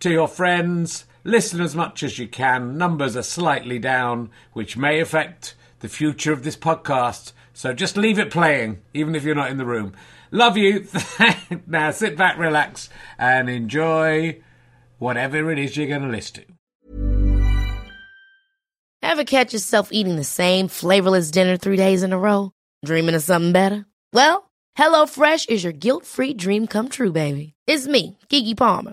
to your friends. Listen as much as you can. Numbers are slightly down, which may affect the future of this podcast. So just leave it playing, even if you're not in the room. Love you. now sit back, relax, and enjoy whatever it is you're going to listen to. Ever catch yourself eating the same flavorless dinner three days in a row? Dreaming of something better? Well, HelloFresh is your guilt free dream come true, baby. It's me, Keke Palmer.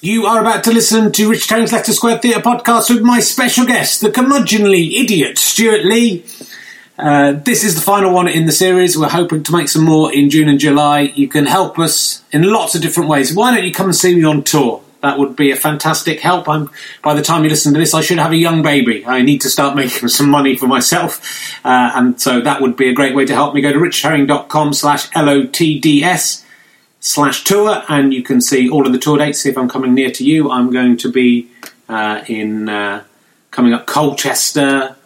You are about to listen to Rich Herring's Leicester Square Theatre podcast with my special guest, the curmudgeonly idiot Stewart Lee. Uh, this is the final one in the series. We're hoping to make some more in June and July. You can help us in lots of different ways. Why don't you come and see me on tour? That would be a fantastic help. I'm, by the time you listen to this, I should have a young baby. I need to start making some money for myself. Uh, and so that would be a great way to help me. Go to richherring.com slash L-O-T-D-S slash tour and you can see all of the tour dates. See if I'm coming near to you. I'm going to be uh, in uh, coming up Colchester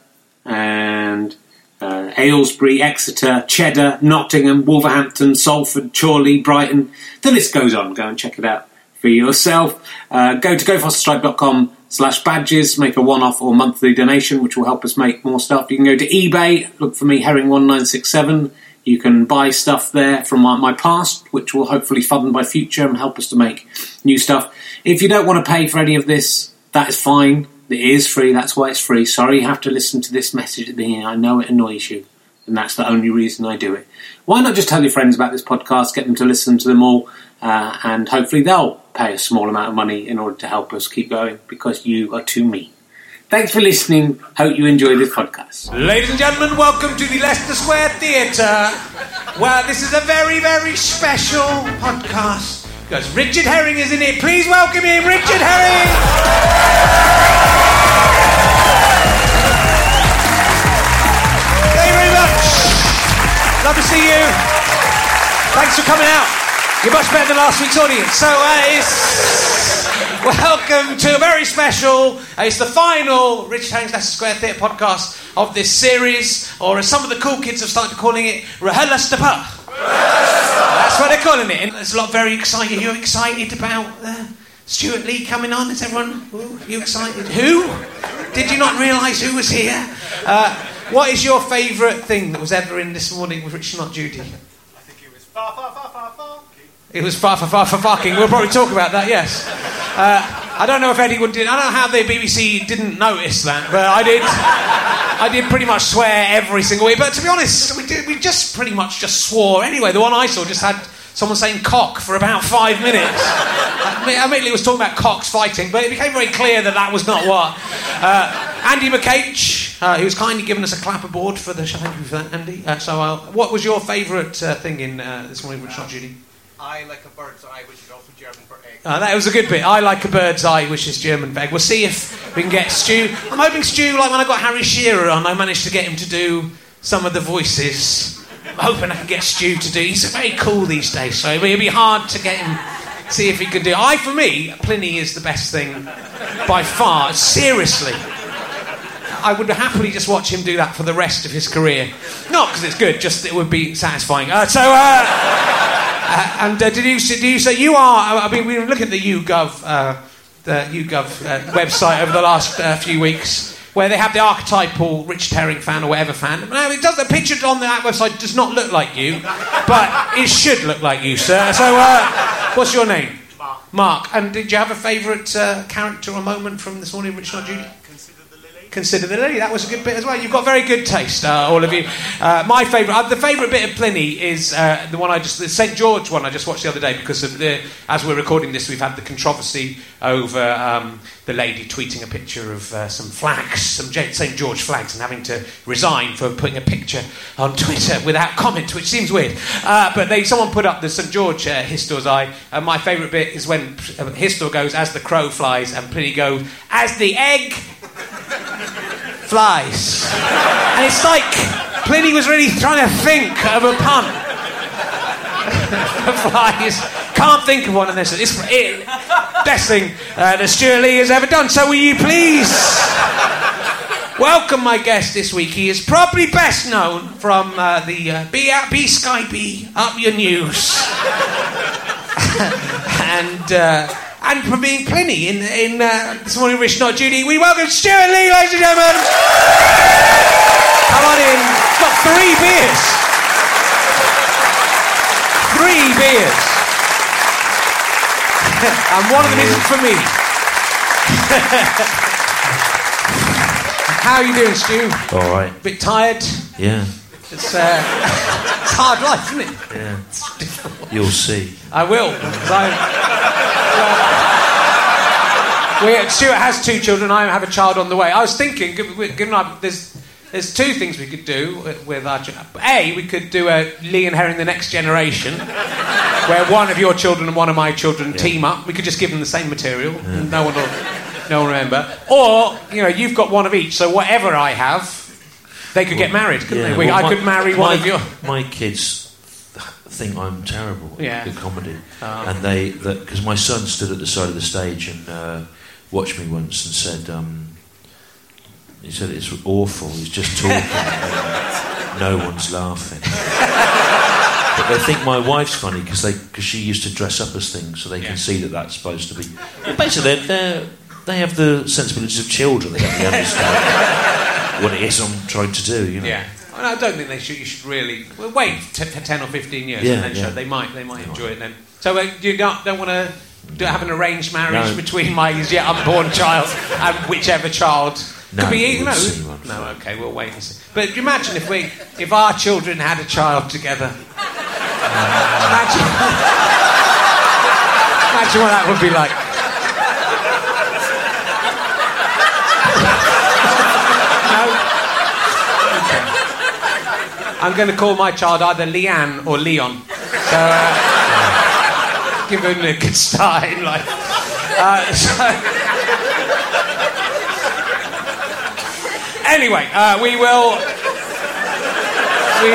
and uh, Aylesbury, Exeter, Cheddar, Nottingham, Wolverhampton, Salford, Chorley, Brighton. The list goes on. Go and check it out for yourself. Uh, go to gofasterstripe.com slash badges, make a one-off or monthly donation, which will help us make more stuff. You can go to eBay, look for me, Herring1967. You can buy stuff there from my, my past, which will hopefully fund my future and help us to make new stuff. If you don't want to pay for any of this, that is fine. It is free, that's why it's free. Sorry you have to listen to this message at the beginning. I know it annoys you, and that's the only reason I do it. Why not just tell your friends about this podcast, get them to listen to them all, uh, and hopefully they'll pay a small amount of money in order to help us keep going because you are too mean. Thanks for listening. Hope you enjoy this podcast. Ladies and gentlemen, welcome to the Leicester Square Theatre. Well, this is a very, very special podcast because Richard Herring is in it. Please welcome him, Richard Herring. Thank you very much. Love to see you. Thanks for coming out. You're much better than last week's audience. So, uh, it's welcome to a very special. Uh, it's the final Rich Herring's Leicester Square Theatre podcast of this series, or as some of the cool kids have started calling it, Rehearsal that's what they're calling it. And there's a lot very excited. Are you excited about uh, Stewart Lee coming on? Is everyone ooh, you excited? Who? Did you not realise who was here? Uh, what is your favourite thing that was ever in this morning with Richard Not Judy? I think it was far, far, far, far, far. It was far, far, far, far fucking. We'll probably talk about that. Yes. Uh, I don't know if anyone did. I don't know how the BBC didn't notice that, but I did. I did pretty much swear every single week. But to be honest, we did. We just pretty much just swore anyway. The one I saw just had someone saying cock for about five minutes. I immediately was talking about cocks fighting, but it became very clear that that was not what. Uh, Andy McCage. uh, who's kindly given us a clapperboard for the show. Thank you for that, Andy. Uh, so, uh, what was your favourite uh, thing in uh, this morning, Rich Not Judy? I like a bird's eye, which is also German for egg. Uh, that was a good bit. I like a bird's eye, which is German beg. We'll see if we can get Stu. I'm hoping Stu, like when I got Harry Shearer on, I managed to get him to do some of the voices. I'm hoping I can get Stu to do. He's very cool these days, so it'll be hard to get him. See if he can do. I, for me, Pliny is the best thing by far. Seriously. I would happily just watch him do that for the rest of his career. Not because it's good, just it would be satisfying. Uh, so, uh, uh, and uh, did you did you say you are? I mean, we were looking at the YouGov uh, the YouGov uh, website over the last uh, few weeks, where they have the archetypal Rich Herring fan or whatever fan. Now, it does. The picture on that website does not look like you, but it should look like you, sir. So, uh, what's your name? Mark. Mark. And did you have a favourite uh, character or moment from this morning, Rich Not Judy? Consider the lily. That was a good bit as well. You've got very good taste, uh, all of you. Uh, my favourite, uh, the favourite bit of Pliny is uh, the one I just, the St George one I just watched the other day because of the, as we're recording this, we've had the controversy over um, the lady tweeting a picture of uh, some flags, some St George flags, and having to resign for putting a picture on Twitter without comment, which seems weird. Uh, but they, someone put up the St George uh, Histor's eye, my favourite bit is when Histor goes as the crow flies, and Pliny goes as the egg flies. And it's like Pliny was really trying to think of a pun. flies. Can't think of one, and this it's it, best thing uh, that Stewart Lee has ever done. So, will you please welcome my guest this week? He is probably best known from uh, the uh, B, B Sky B Up Your News and. Uh, and for being Pliny in, in uh, this morning, Rich Not Judy, we welcome Stewart Lee, ladies and gentlemen. Come on in. Got three beers. Three beers. and one of them isn't for me. How are you doing, Stu? All right. Bit tired? Yeah. It's, uh, it's hard life, isn't it? Yeah. It's difficult. You'll see. I will. I, we, Stewart has two children. I have a child on the way. I was thinking, given I, there's there's two things we could do with- our. A, we could do a Lee and Herring: The Next Generation, where one of your children and one of my children team up. We could just give them the same material. and No one will, no one will remember. Or you know, you've got one of each. So whatever I have. They could get married, couldn't they? We, well, I my- could marry one my, of your. My kids think I'm terrible Yeah. at comedy, Oh. and they because my son stood at the side of the stage and uh, watched me once and said. Um, he said it's awful. He's just talking. and no one's laughing. but they think my wife's funny because they because she used to dress up as things, so they Yeah. can see that that's supposed to be. Basically, they're, they're, they have the sensibilities of children. They really understand what it is I'm trying to do. You know. Yeah. And I don't think they should. You should really well, wait t- for ten or fifteen years Yeah, and then yeah. show. They might. They might enjoy it then. So uh, you don't, don't want to do, have an arranged marriage No. between my yet unborn child and whichever child. No, Could be, we'll you know. see one. No, okay, we'll wait and see. But imagine if we, if our children had a child together. imagine, imagine what that would be like. I'm going to call my child either Leanne or Leon. So, uh, give him a good start in life. Uh, so, anyway, uh, we will. We,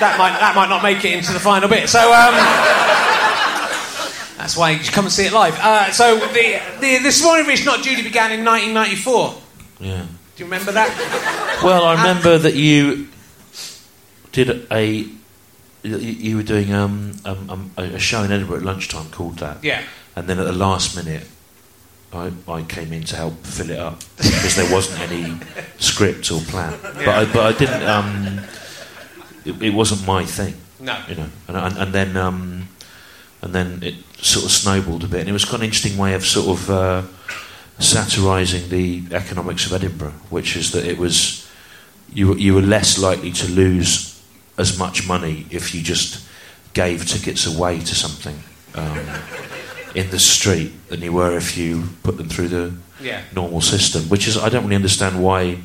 that might that might not make it into the final bit. So. Um, that's why you should come and see it live. Uh, so the, the this morning, Rich Not Judy began in 1994. Yeah. Do you remember that? Well, I remember that you did a. You were doing um, um, um, a show in Edinburgh at lunchtime called that. Yeah. And then at the last minute, I, I came in to help fill it up because there wasn't any script or plan. But I, but I didn't. Um, it, it wasn't my thing. No. You know. And, and, and then um, and then it sort of snowballed a bit, and it was quite an interesting way of sort of uh, satirising the economics of Edinburgh, which is that it was you were- you were less likely to lose as much money if you just gave tickets away to something. Um, in the street than you were if you put them through the Yeah. normal system. Which is, I don't really understand why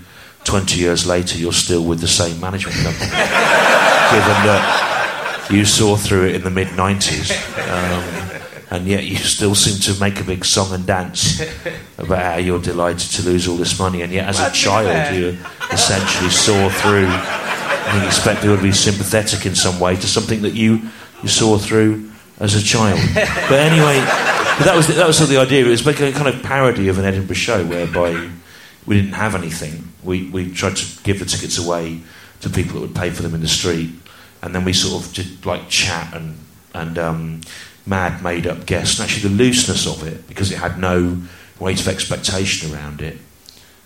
20 years later you're still with the same management company, given that you saw through it in the mid 90s. Um, and yet you still seem to make a big song and dance about how you're delighted to lose all this money, and yet as a child you essentially saw through. and You expect people to be sympathetic in some way to something that you, you saw through as a child. but anyway, that was the, that was sort of the idea. It was like a kind of parody of an Edinburgh show whereby we didn't have anything. We we tried to give the tickets away to people that would pay for them in the street, and then we sort of did like chat and and um, mad made up guess. And actually, the looseness of it because it had no weight of expectation around it,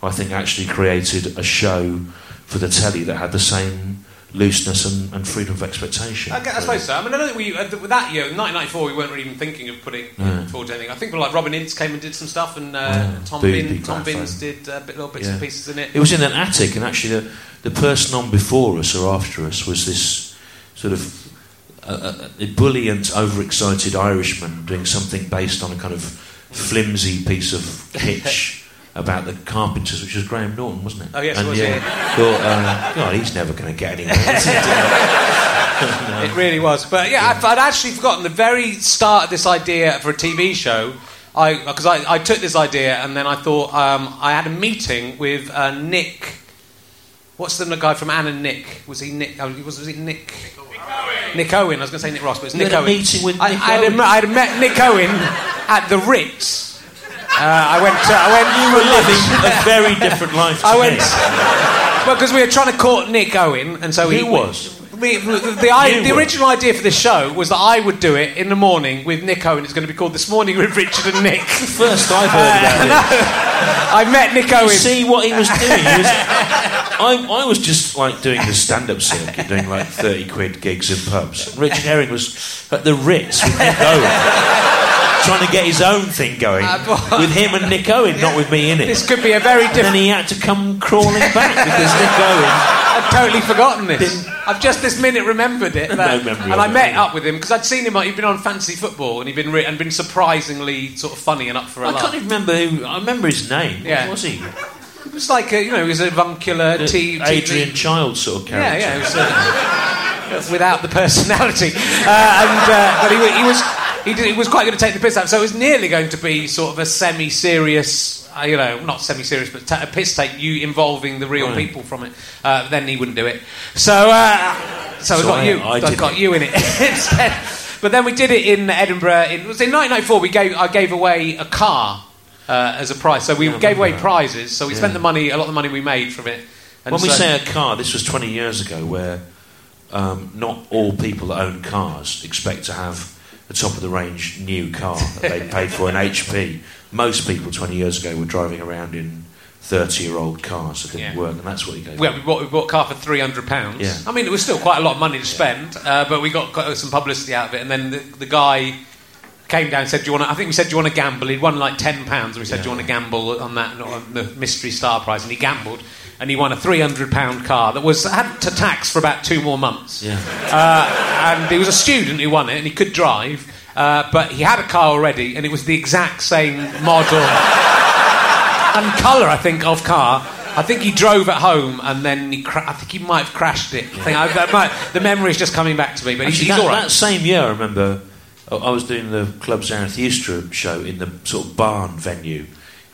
I think actually created a show for the telly that had the same looseness and, and freedom of expectation. I, suppose so. I mean, I don't think we uh, that year, 1994, we weren't even thinking of putting No. forward anything. I think people like Robin Ince came and did some stuff, and uh, Yeah. Tom Bin, Tom Binns did uh, little bits Yeah. and pieces in it. It was in an attic, and actually, the, the person on before us or after us was this sort of uh, ebullient, overexcited Irishman doing something based on a kind of flimsy piece of kitsch about the Carpenters, which was Graham Norton, wasn't it? Oh, yes, it and was, yeah, yeah. thought, uh, God, he's never going to get anywhere. is? It really was. But yeah, I'd, I'd actually forgotten the very start of this idea for a TV show. I because I, I took this idea and then I thought um, I had a meeting with uh, Nick. What's the guy from Anne and Nick? Was he Nick? Oh, was, was he Nick? Nick Owen. I was going to say Nick Ross, but it's Nick Owen. meeting with I, Nick I had, Owen? I had met Nick Owen at the Ritz. Uh, I went. To, I went. you were living a very different life. To I went. Well, because we were trying to court Nick Owen, and so he Who was? We, the, the, I, the original idea for this show was that I would do it in the morning with Nick Owen. It's going to be called This Morning with Richard and Nick. First I've heard about it. I met Nick Owen. You see what he was doing? He was, I, I was just like doing the stand-up circuit, doing like thirty quid gigs in pubs. Richard Herring was at the Ritz with Nick Owen, trying to get his own thing going uh, with him and Nick Owen, not with me in it. This could be a very different. And then he had to come crawling back because Nick Owen. I've totally forgotten this. I've just this minute remembered it. No memory and I met up with him because I'd seen him. He'd been on Fantasy Football and he'd been re- and been surprisingly sort of funny and up for a I laugh. I can't even remember who. I remember his name. Yeah. What was he? It was like a, you know, he was a avuncular T. Adrian T- Child sort of character. yeah, it was, uh, without the personality, uh, and uh, but he, he was he, did, he was quite going to take the piss out. So it was nearly going to be sort of a semi-serious, uh, you know, not semi-serious, but ta- a piss take you involving the real Right. people from it. Uh, then he wouldn't do it. So uh, so, I So got you. I did got it. you in it instead. But then we did it in Edinburgh. It was in 1994. We gave I gave away a car. Uh, as a prize, so we Yeah, gave away that. prizes. So we Yeah. spent the money, a lot of the money we made from it. And when we say a car, this was 20 years ago, where um, not all people that own cars expect to have a top of the range new car that they paid for an HP. Most people 20 years ago were driving around in 30 year old cars that didn't Yeah. work, and that's what you gave. Well, we bought, we bought a car for three hundred pounds. Yeah. I mean, it was still quite a lot of money to spend, uh, but we got, got some publicity out of it. And then the, the guy came down and said, "Do you want?" to, I think we said, "Do you want to gamble?" He'd won like ten pounds, and we said, "Do you want to gamble on that on the mystery star prize?" And he gambled, and he won a three hundred pound car that was had to tax for about two more months. Yeah. Uh, and he was a student who won it, and he could drive, uh, but he had a car already, and it was the exact same model and colour, I think, of car. I think he drove it home, and then he cra- I think he might have crashed it. I think I, that might, the memory is just coming back to me, but he's, Actually, he's that, all right. that same year, I remember I was doing the Club Zarathustra show in the sort of barn venue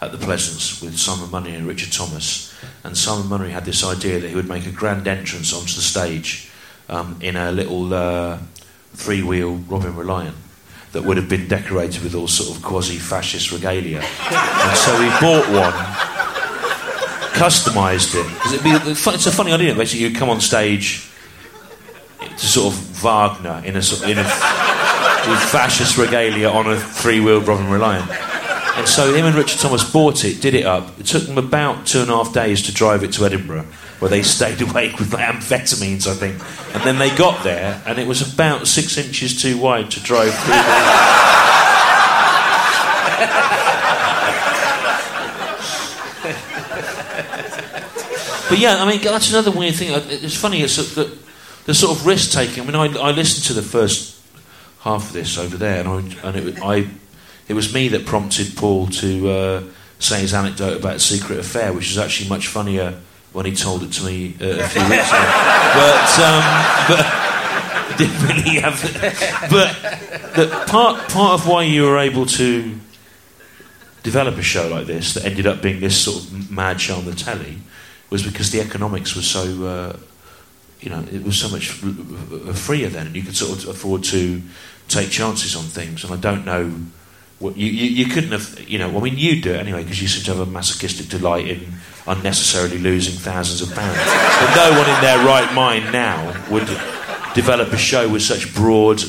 at the Pleasance with Simon Munnery and Richard Thomas. And Simon Munnery had this idea that he would make a grand entrance onto the stage um, in a little uh, three wheel Robin Reliant that would have been decorated with all sort of quasi fascist regalia. and so he bought one customised it. it'd be, it's a funny idea. Basically, you come on stage to sort of Wagner in a sort in a with fascist regalia on a three-wheeled Robin Reliant. And so him and Richard Thomas bought it, did it up. It took them about two and a half days to drive it to Edinburgh, where they stayed awake with like, amphetamines, I think. And then they got there, and it was about six inches too wide to drive through. The... But yeah, I mean that's another weird thing. Uh, It's funny. It's the, the sort of risk taking. I mean, I, I listened to the first half of this over there, and I, and it, I, it was me that prompted Paul to uh, say his anecdote about a secret affair, which is actually much funnier when he told it to me uh, a few weeks ago. But, um, but didn't really have. But the part part of why you were able to develop a show like this that ended up being this sort of mad show on the telly was because the economics was so. Uh, you know, it was so much freer then, and you could sort of afford to take chances on things. And I don't know what you, you, you couldn't have, you know, I mean, you do it anyway because you seem to have a masochistic delight in unnecessarily losing thousands of pounds. But no one in their right mind now would develop a show with such broad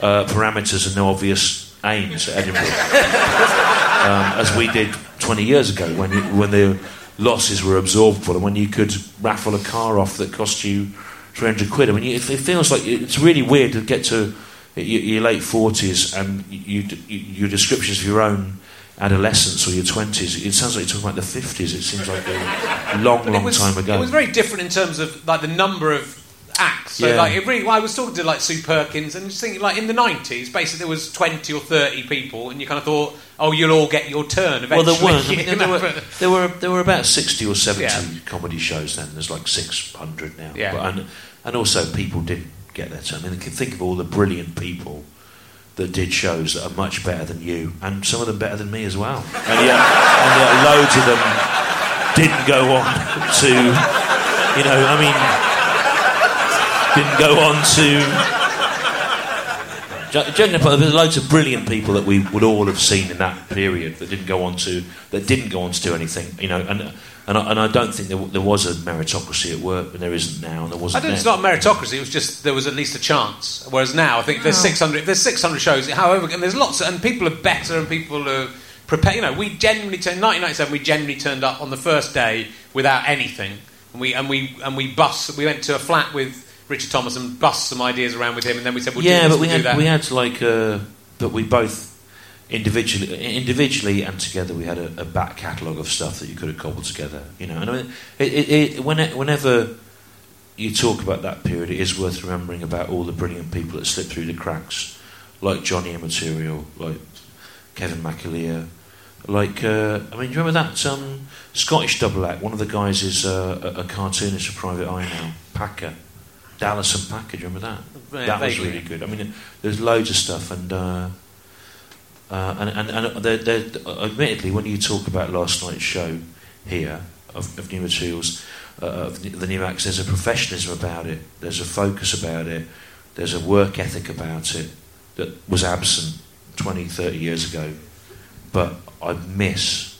uh, parameters and no obvious aims at Edinburgh um, as we did 20 years ago when, you, when the losses were absorbable and when you could raffle a car off that cost you 300 quid. I mean, it, feels like it's really weird to get to your, late 40s and you, your descriptions of your own adolescence or your 20s, it sounds like you're talking about the 50s. It seems like a long, long was, time ago. It was very different in terms of like the number of acts. So Yeah. like it really, well, I was talking to like Sue Perkins and just thinking like in the nineties, basically there was twenty or thirty people, and you kind of thought, oh, you'll all get your turn eventually. well, there weren't. I mean, you there, were, there were there were about sixty or seventy Yeah. comedy shows then. There's like six hundred now. Yeah. But, and and also people didn't get their turn. I mean, think of all the brilliant people that did shows that are much better than you, and some of them better than me as well. And yet, and yet loads of them didn't go on to, you know, I mean, didn't go on to. Gen- Generally, there's loads of brilliant people that we would all have seen in that period that didn't go on to that didn't go on to do anything, you know. And and I, and I don't think there, there was a meritocracy at work, and there isn't now, and there wasn't. don't. It's then. not meritocracy. It was just there was at least a chance. Whereas now, I think there's 600. There's 600 shows. However, and there's lots, and people are better, and people are prepared. You know, we genuinely turned 1997. We genuinely turned up on the first day without anything, and we and we and we bust. We went to a flat with Richard Thomas and bust some ideas around with him, and then we said, we'll yeah, but we do had that. we had like uh, but we both individually individually and together we had a, a back catalogue of stuff that you could have cobbled together. You know, and I mean, it, it, it, when whenever you talk about that period, it is worth remembering about all the brilliant people that slipped through the cracks, like Johnny Immaterial, like Kevin McAleer. Like, uh, I mean, do you remember that um, Scottish double act? One of the guys is uh, a, a cartoonist for Private Eye now, Packer. Dallas and you remember that? Yeah, that was really good. I mean, there's loads of stuff, and uh, uh, and and, and there, there, admittedly, when you talk about last night's show here of, of new materials, uh, of the- the new acts, there's a professionalism about it. There's a focus about it. There's a work ethic about it that was absent 20, 30 years ago. But I miss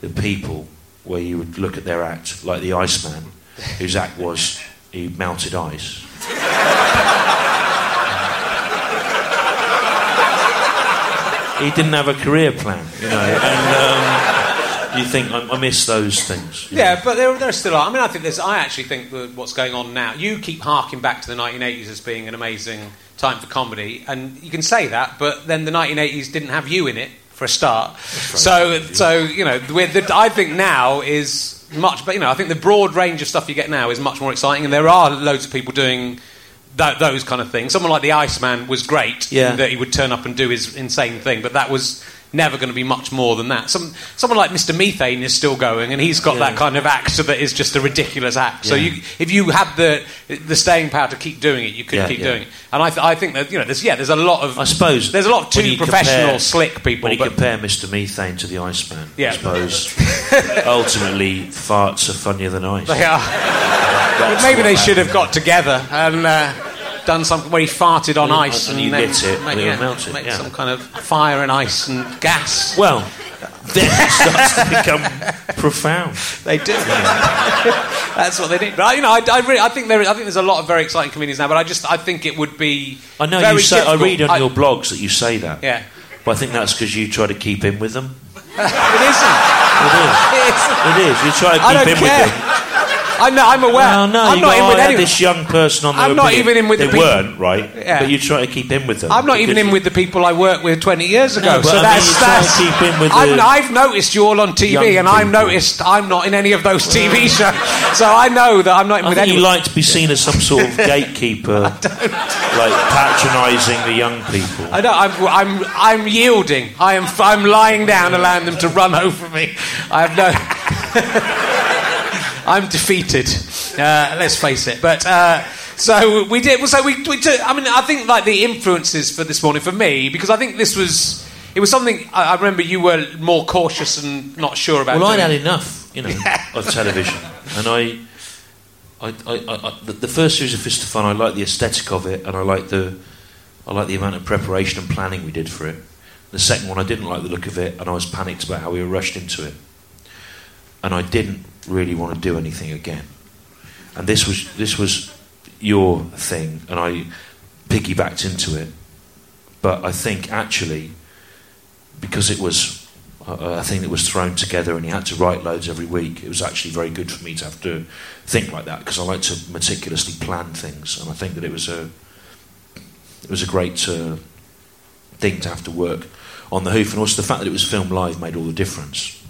the people where you would look at their act, like the Iceman, whose act was he melted ice. he didn't have a career plan, you know, and um, you think I, I miss those things. you know. Yeah, but there, there still are. I mean, I think there's. I actually think that what's going on now. You keep harking back to the 1980s as being an amazing time for comedy, and you can say that, but then the 1980s didn't have you in it for a start. So, so you know, the, I think now is much. But you know, I think the broad range of stuff you get now is much more exciting, and there are loads of people doing. That, those kind of things. Someone like the Iceman was great. Yeah. That he would turn up and do his insane thing, but that was never going to be much more than that. Some, someone like Mr. Methane is still going, and he's got Yeah. that kind of act so that is just a ridiculous act. So you, if you had the the staying power to keep doing it, you could Yeah, keep yeah. doing it. And I, th- I think that you know, there's yeah, there's a lot of I suppose there's a lot of professional, compare- slick people. When you but compare Mr. Methane to the Iceman, Yeah. I suppose ultimately farts are funnier than ice. they are. Maybe they should have got together and. Uh, Done something where he farted on ice and and, you then lit it, make, and it yeah, melted, make yeah. some kind of fire and ice and gas. Well, then it starts to become profound. They do. That's what they do. But you know, I, I, really, I think there, is, I think there's a lot of very exciting comedians now. But I just, I think it would be. I know you say. I read on I- your blogs that you say that. Yeah, But I think that's because you try to keep in with them. it isn't. It is. It isn't. It is. You try to keep in care. with them. I know, I'm aware. No, I'm you not got, in with I had anyone. this young person on. They I'm not even in with they the people- weren't right, Yeah. but you try to keep in with them. I'm not even in with the people I worked with 20 years ago. No, so I mean, that's, you try that's keep in with I've, the I've noticed you all on TV, and I've people. noticed I'm not in any of those TV shows. So I know that I'm not in I with think you like to be seen as some sort of gatekeeper, like patronising the young people. I know, I'm, I'm, I'm yielding. I am, I'm lying down, allowing them to run over me. I have no. I'm defeated. Uh, let's face it. But uh, so we did. So we, we took. I mean, I think like the influences for this morning for me because I think this was. It was something I, I remember you were more cautious and not sure about. Well, I'd had enough, you know, of television, and I, I, I, I, I the, the first series of Fist of Fun, I like the aesthetic of it, and I like the, I like the amount of preparation and planning we did for it. The second one, I didn't like the look of it, and I was panicked about how we were rushed into it, and I didn't really want to do anything again. And this was this was your thing, and I piggybacked into it. But I think actually, because it was a, thing that was thrown together and you had to write loads every week, it was actually very good for me to have to think like that because I like to meticulously plan things, and I think that it was a it was a great uh, thing to have to work on the hoof, and also the fact that it was filmed live made all the difference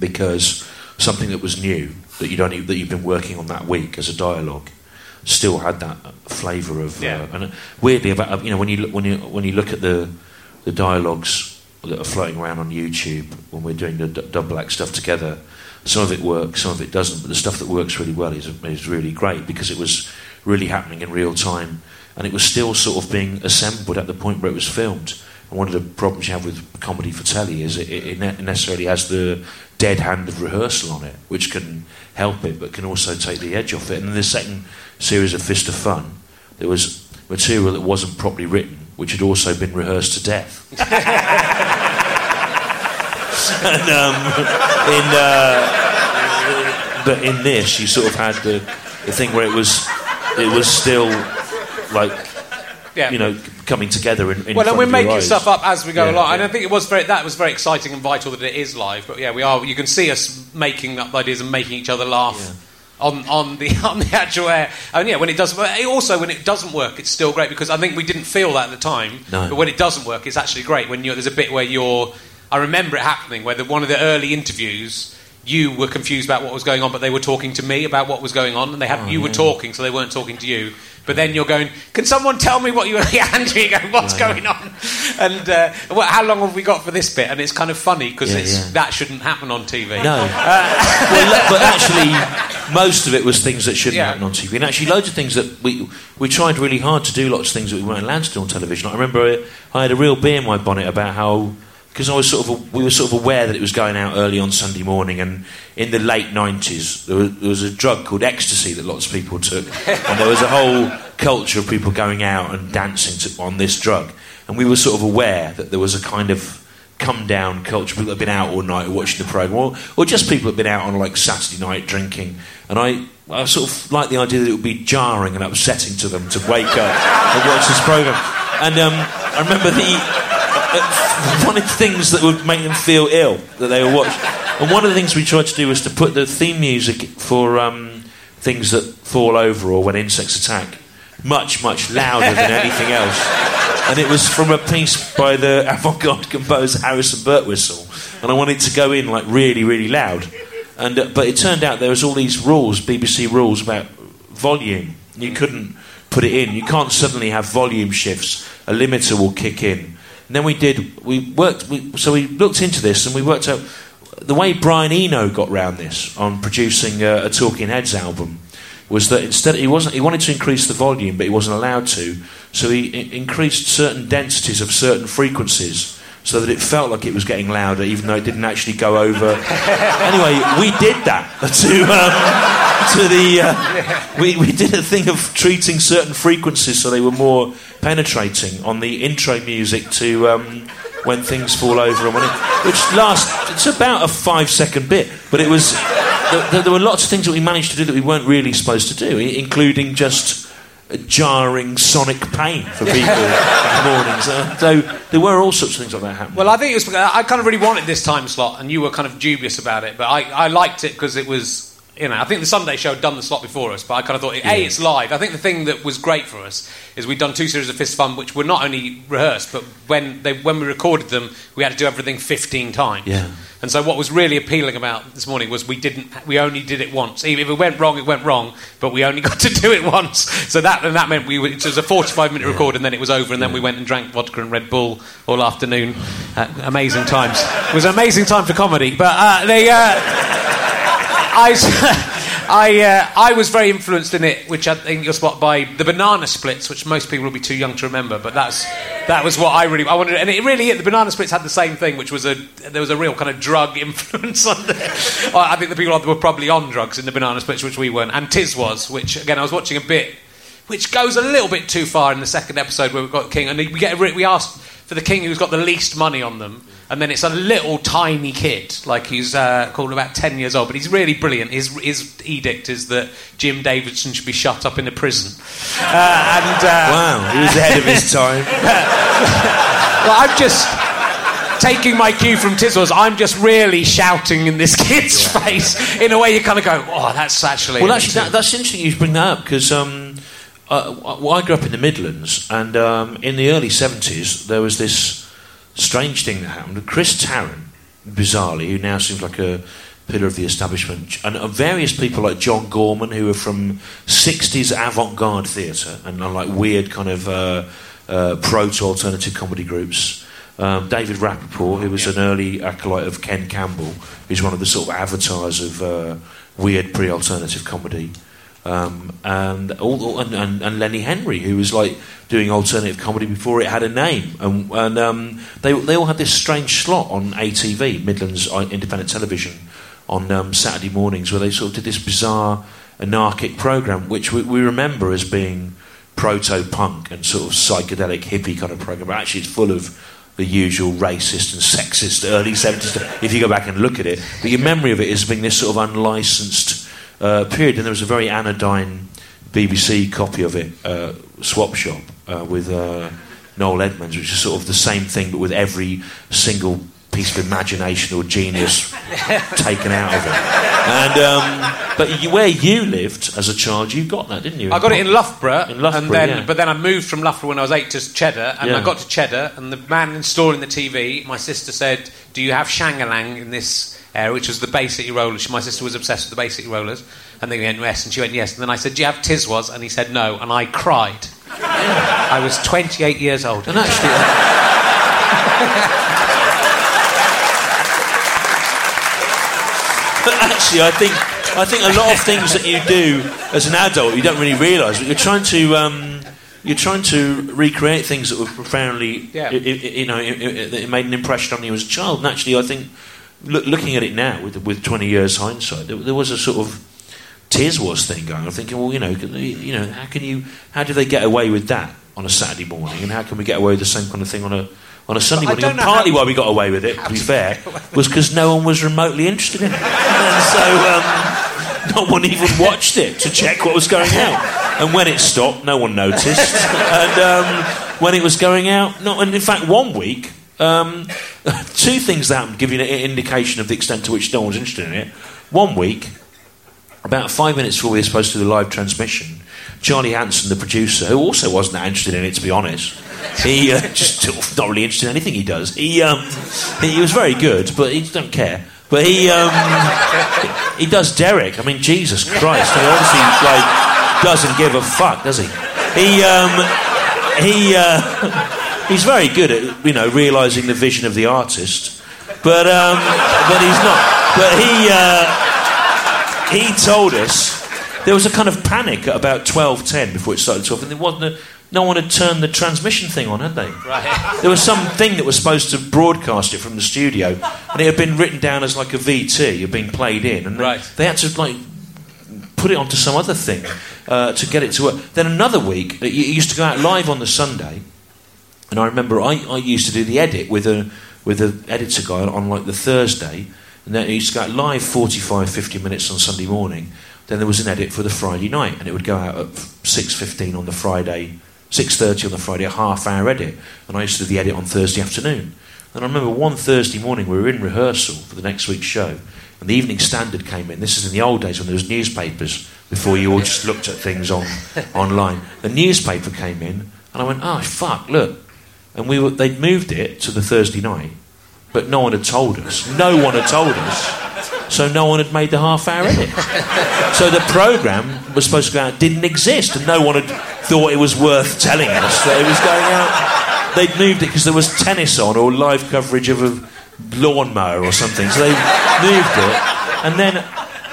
because something that was new that you'd only that you've been working on that week as a dialogue still had that flavour of Yeah. uh, and weirdly about you know when you look, when you when you look at the the dialogues that are floating around on YouTube when we're doing the d- double act stuff together some of it works some of it doesn't but the stuff that works really well is, is really great because it was really happening in real time and it was still sort of being assembled at the point where it was filmed and one of the problems you have with comedy for telly is it, it ne- necessarily has the dead hand of rehearsal on it, which can help it, but can also take the edge off it. And in the second series of Fist of Fun, there was material that wasn't properly written, which had also been rehearsed to death. and um, in, uh, but in this, you sort of had the, the thing where it was, it was still like Yeah. you know, coming together in, in well, and we're making eyes. stuff up as we go Yeah, along, and yeah. I think it was very that was very exciting and vital that it is live. But yeah, we are. You can see us making up ideas and making each other laugh. On, on the on the actual air and yeah when it does but also when it doesn't work it's still great because I think we didn't feel that at the time No. but when it doesn't work it's actually great when you're there's a bit where you're I remember it happening where the, one of the early interviews you were confused about what was going on but they were talking to me about what was going on and they had Oh, you were talking so they weren't talking to you but then you're going can someone tell me what you were yeah, Andrew you're going what's going on and uh, well, how long have we got for this bit and it's kind of funny because Yeah, yeah. that shouldn't happen on TV No. well, lo- but actually, most of it was things that shouldn't Yeah. happen on TV. And actually, loads of things that we we tried really hard to do. Lots of things that we weren't allowed to do on television. I remember I, I had a real bee in my bonnet about how because I was sort of we were sort of aware that it was going out early on Sunday morning, and in the late nineties there, was- there was a drug called ecstasy that lots of people took, and there was a whole culture of people going out and dancing to, on this drug, and we were sort of aware that there was a kind of come down culture. People have been out all night watching the program, or, or just people had been out on like Saturday night drinking. And I, I sort of like the idea that it would be jarring and upsetting to them to wake up and watch this program. And um, I remember the the things that would make them feel ill that they were watching. And one of the things we tried to do was to put the theme music for um, things that fall over or when insects attack much, much louder than anything else. And it was from a piece by the avant-garde composer Harrison Birtwistle, and I wanted to go in like really, really loud. And uh, but it turned out there was all these rules, BBC rules about volume. You couldn't put it in. You can't suddenly have volume shifts. A limiter will kick in. And then we did. We worked. We, so we looked into this and we worked out the way Brian Eno got round this on producing a, a Talking Heads album was that instead he wasn't he wanted to increase the volume but he wasn't allowed to so he increased certain densities of certain frequencies so that it felt like it was getting louder even though it didn't actually go over anyway we did that to um, to the uh, we, we did a thing of treating certain frequencies so they were more penetrating on the intro music to um, when things fall over and when it, which lasts it's about a five second bit but it was there, there- were lots of things that we managed to do that we weren't really supposed to do including just a jarring sonic pain for people in the mornings uh, so there were all sorts of things like that happening Well, I think it was. I kind of really wanted this time slot, and you were kind of dubious about it. But I, I liked it because it was. You know, I think the Sunday show had done the slot before us, but I kind of thought, A, it's live. I think the thing that was great for us is we'd done two series of Fist Fun, which were not only rehearsed, but when, they, when we recorded them, we had to do everything 15 times. Yeah. And so what was really appealing about this morning was we didn't, we only did it once. Even if it went wrong, it went wrong, but we only got to do it once. So that, and that meant we, were- it was a 45 minute record, and then it was over, and then we went and drank vodka and Red Bull all afternoon. Uh, amazing times. It was an amazing time for comedy, but uh, they, uh, I, I, uh, I was very influenced in it, which I think you'll spot by the banana splits, which most people will be too young to remember. But that's that was what I really I wanted, and it really the banana splits had the same thing, which was a there was a real kind of drug influence on there. I think the people were probably on drugs in the banana splits, which we weren't, and Tiswas, which again I was watching a bit. Which goes a little bit too far in the second episode where we've got King, and we get we asked for the King who's got the least money on them, and then it's a little tiny kid, like he's uh, called about 10 years old, but he's really brilliant. His, his edict is that Jim Davidson should be shut up in a prison. Uh, and, uh, Wow, he was ahead of his time. well, I'm just taking my cue from Tizzles. I'm just really shouting in this kid's face in a way you kind of go, oh, that's actually. Well, actually, that, that's interesting you bring that up because um, uh, well, I grew up in the Midlands, and um, in the early 70s, there was this strange thing that happened. Chris Tarrant, bizarrely, who now seems like a pillar of the establishment, and uh, various people like John Gorman, who were from 60s avant garde theatre and like weird kind of uh, uh, proto alternative comedy groups. Um, David Rappaport, who was an early acolyte of Ken Campbell, who's one of the sort of avatars of uh, weird pre alternative comedy. Um, and, all, and, and, and Lenny Henry, who was like doing alternative comedy before it had a name, and, and um, they they all had this strange slot on ATV, Midlands uh, Independent Television, on um, Saturday mornings, where they sort of did this bizarre anarchic program, which we, we remember as being proto punk and sort of psychedelic hippie kind of program, but actually it's full of the usual racist and sexist early 70s stuff, if you go back and look at it. But your memory of it is being this sort of unlicensed uh, period, and there was a very anodyne BBC copy of it, uh, Swap Shop, uh, with uh, Noel Edmonds, which is sort of the same thing, but with every single piece of imagination or genius taken out of it. And um, but you, where you lived as a child, you got that, didn't you? I got it in Loughborough, In Loughborough, and then, yeah. but then I moved from Loughborough when I was eight to Cheddar, and Yeah. I got to Cheddar, and the man installing the TV, my sister said, "Do you have Shangalang in this area?" Which was the Bay City Rollers. She- My sister was obsessed with the Bay City Rollers, and they went yes, and she went yes, and then I said, "Do you have Tiswas?" And he said no, and I cried. I was 28 years old. And actually, but actually, I think I think a lot of things that you do as an adult you don't really realise, but you're trying to. Um, you're trying to recreate things that were profoundly, Yeah. i- i- you know, i- i- that made an impression on you as a child. And actually, I think, look, looking at it now with with 20 years hindsight, there, there was a sort of Tiswas thing going. I'm thinking, well, you know, you know, how can you, how do they get away with that on a Saturday morning, and how can we get away with the same kind of thing on a on a Sunday morning? And partly why we got away with it, to be fair, was because no one was remotely interested in it, and so um, no one even watched it to check what was going out. And when it stopped, no one noticed. and um, when it was going out, not. And in fact, one week. Um, two things that happened, give you an indication of the extent to which no one's interested in it. One week, about five minutes before we were supposed to do the live transmission, Charlie Hanson, the producer, who also wasn't that interested in it, to be honest, he uh, just not really interested in anything he does. He um, he was very good, but he don't care. But he um, he does Derek. I mean, Jesus Christ, he obviously like doesn't give a fuck, does he? He um, he uh, he's very good at you know realizing the vision of the artist, but um, but he's not. But he. Uh, he told us there was a kind of panic at about twelve ten before it started off, and there wasn't a, no one had turned the transmission thing on, had they? Right. There was some thing that was supposed to broadcast it from the studio, and it had been written down as like a VT, had been played in, and they- Right. they had to like put it onto some other thing uh, to get it to work. Then another week, it used to go out live on the Sunday, and I remember I, I used to do the edit with a with an editor guy on like the Thursday, and then he used to go out live 45, 50 minutes on Sunday morning. Then there was an edit for the Friday night, and it would go out at six fifteen on the Friday, six thirty on the Friday, a half hour edit. And I used to do the edit on Thursday afternoon. And I remember one Thursday morning we were in rehearsal for the next week's show, and the Evening Standard came in. This is in the old days when there was newspapers before you all just looked at things on online. The newspaper came in, and I went, "Oh fuck, look!" And we were, they'd moved it to the Thursday night, but no one had told us. No one had told us. So no one had made the half hour edit. So the programme was supposed to go out, didn't exist, and no one had thought it was worth telling us that it was going out. They'd moved it because there was tennis on or live coverage of a lawnmower or something. So they moved it, and then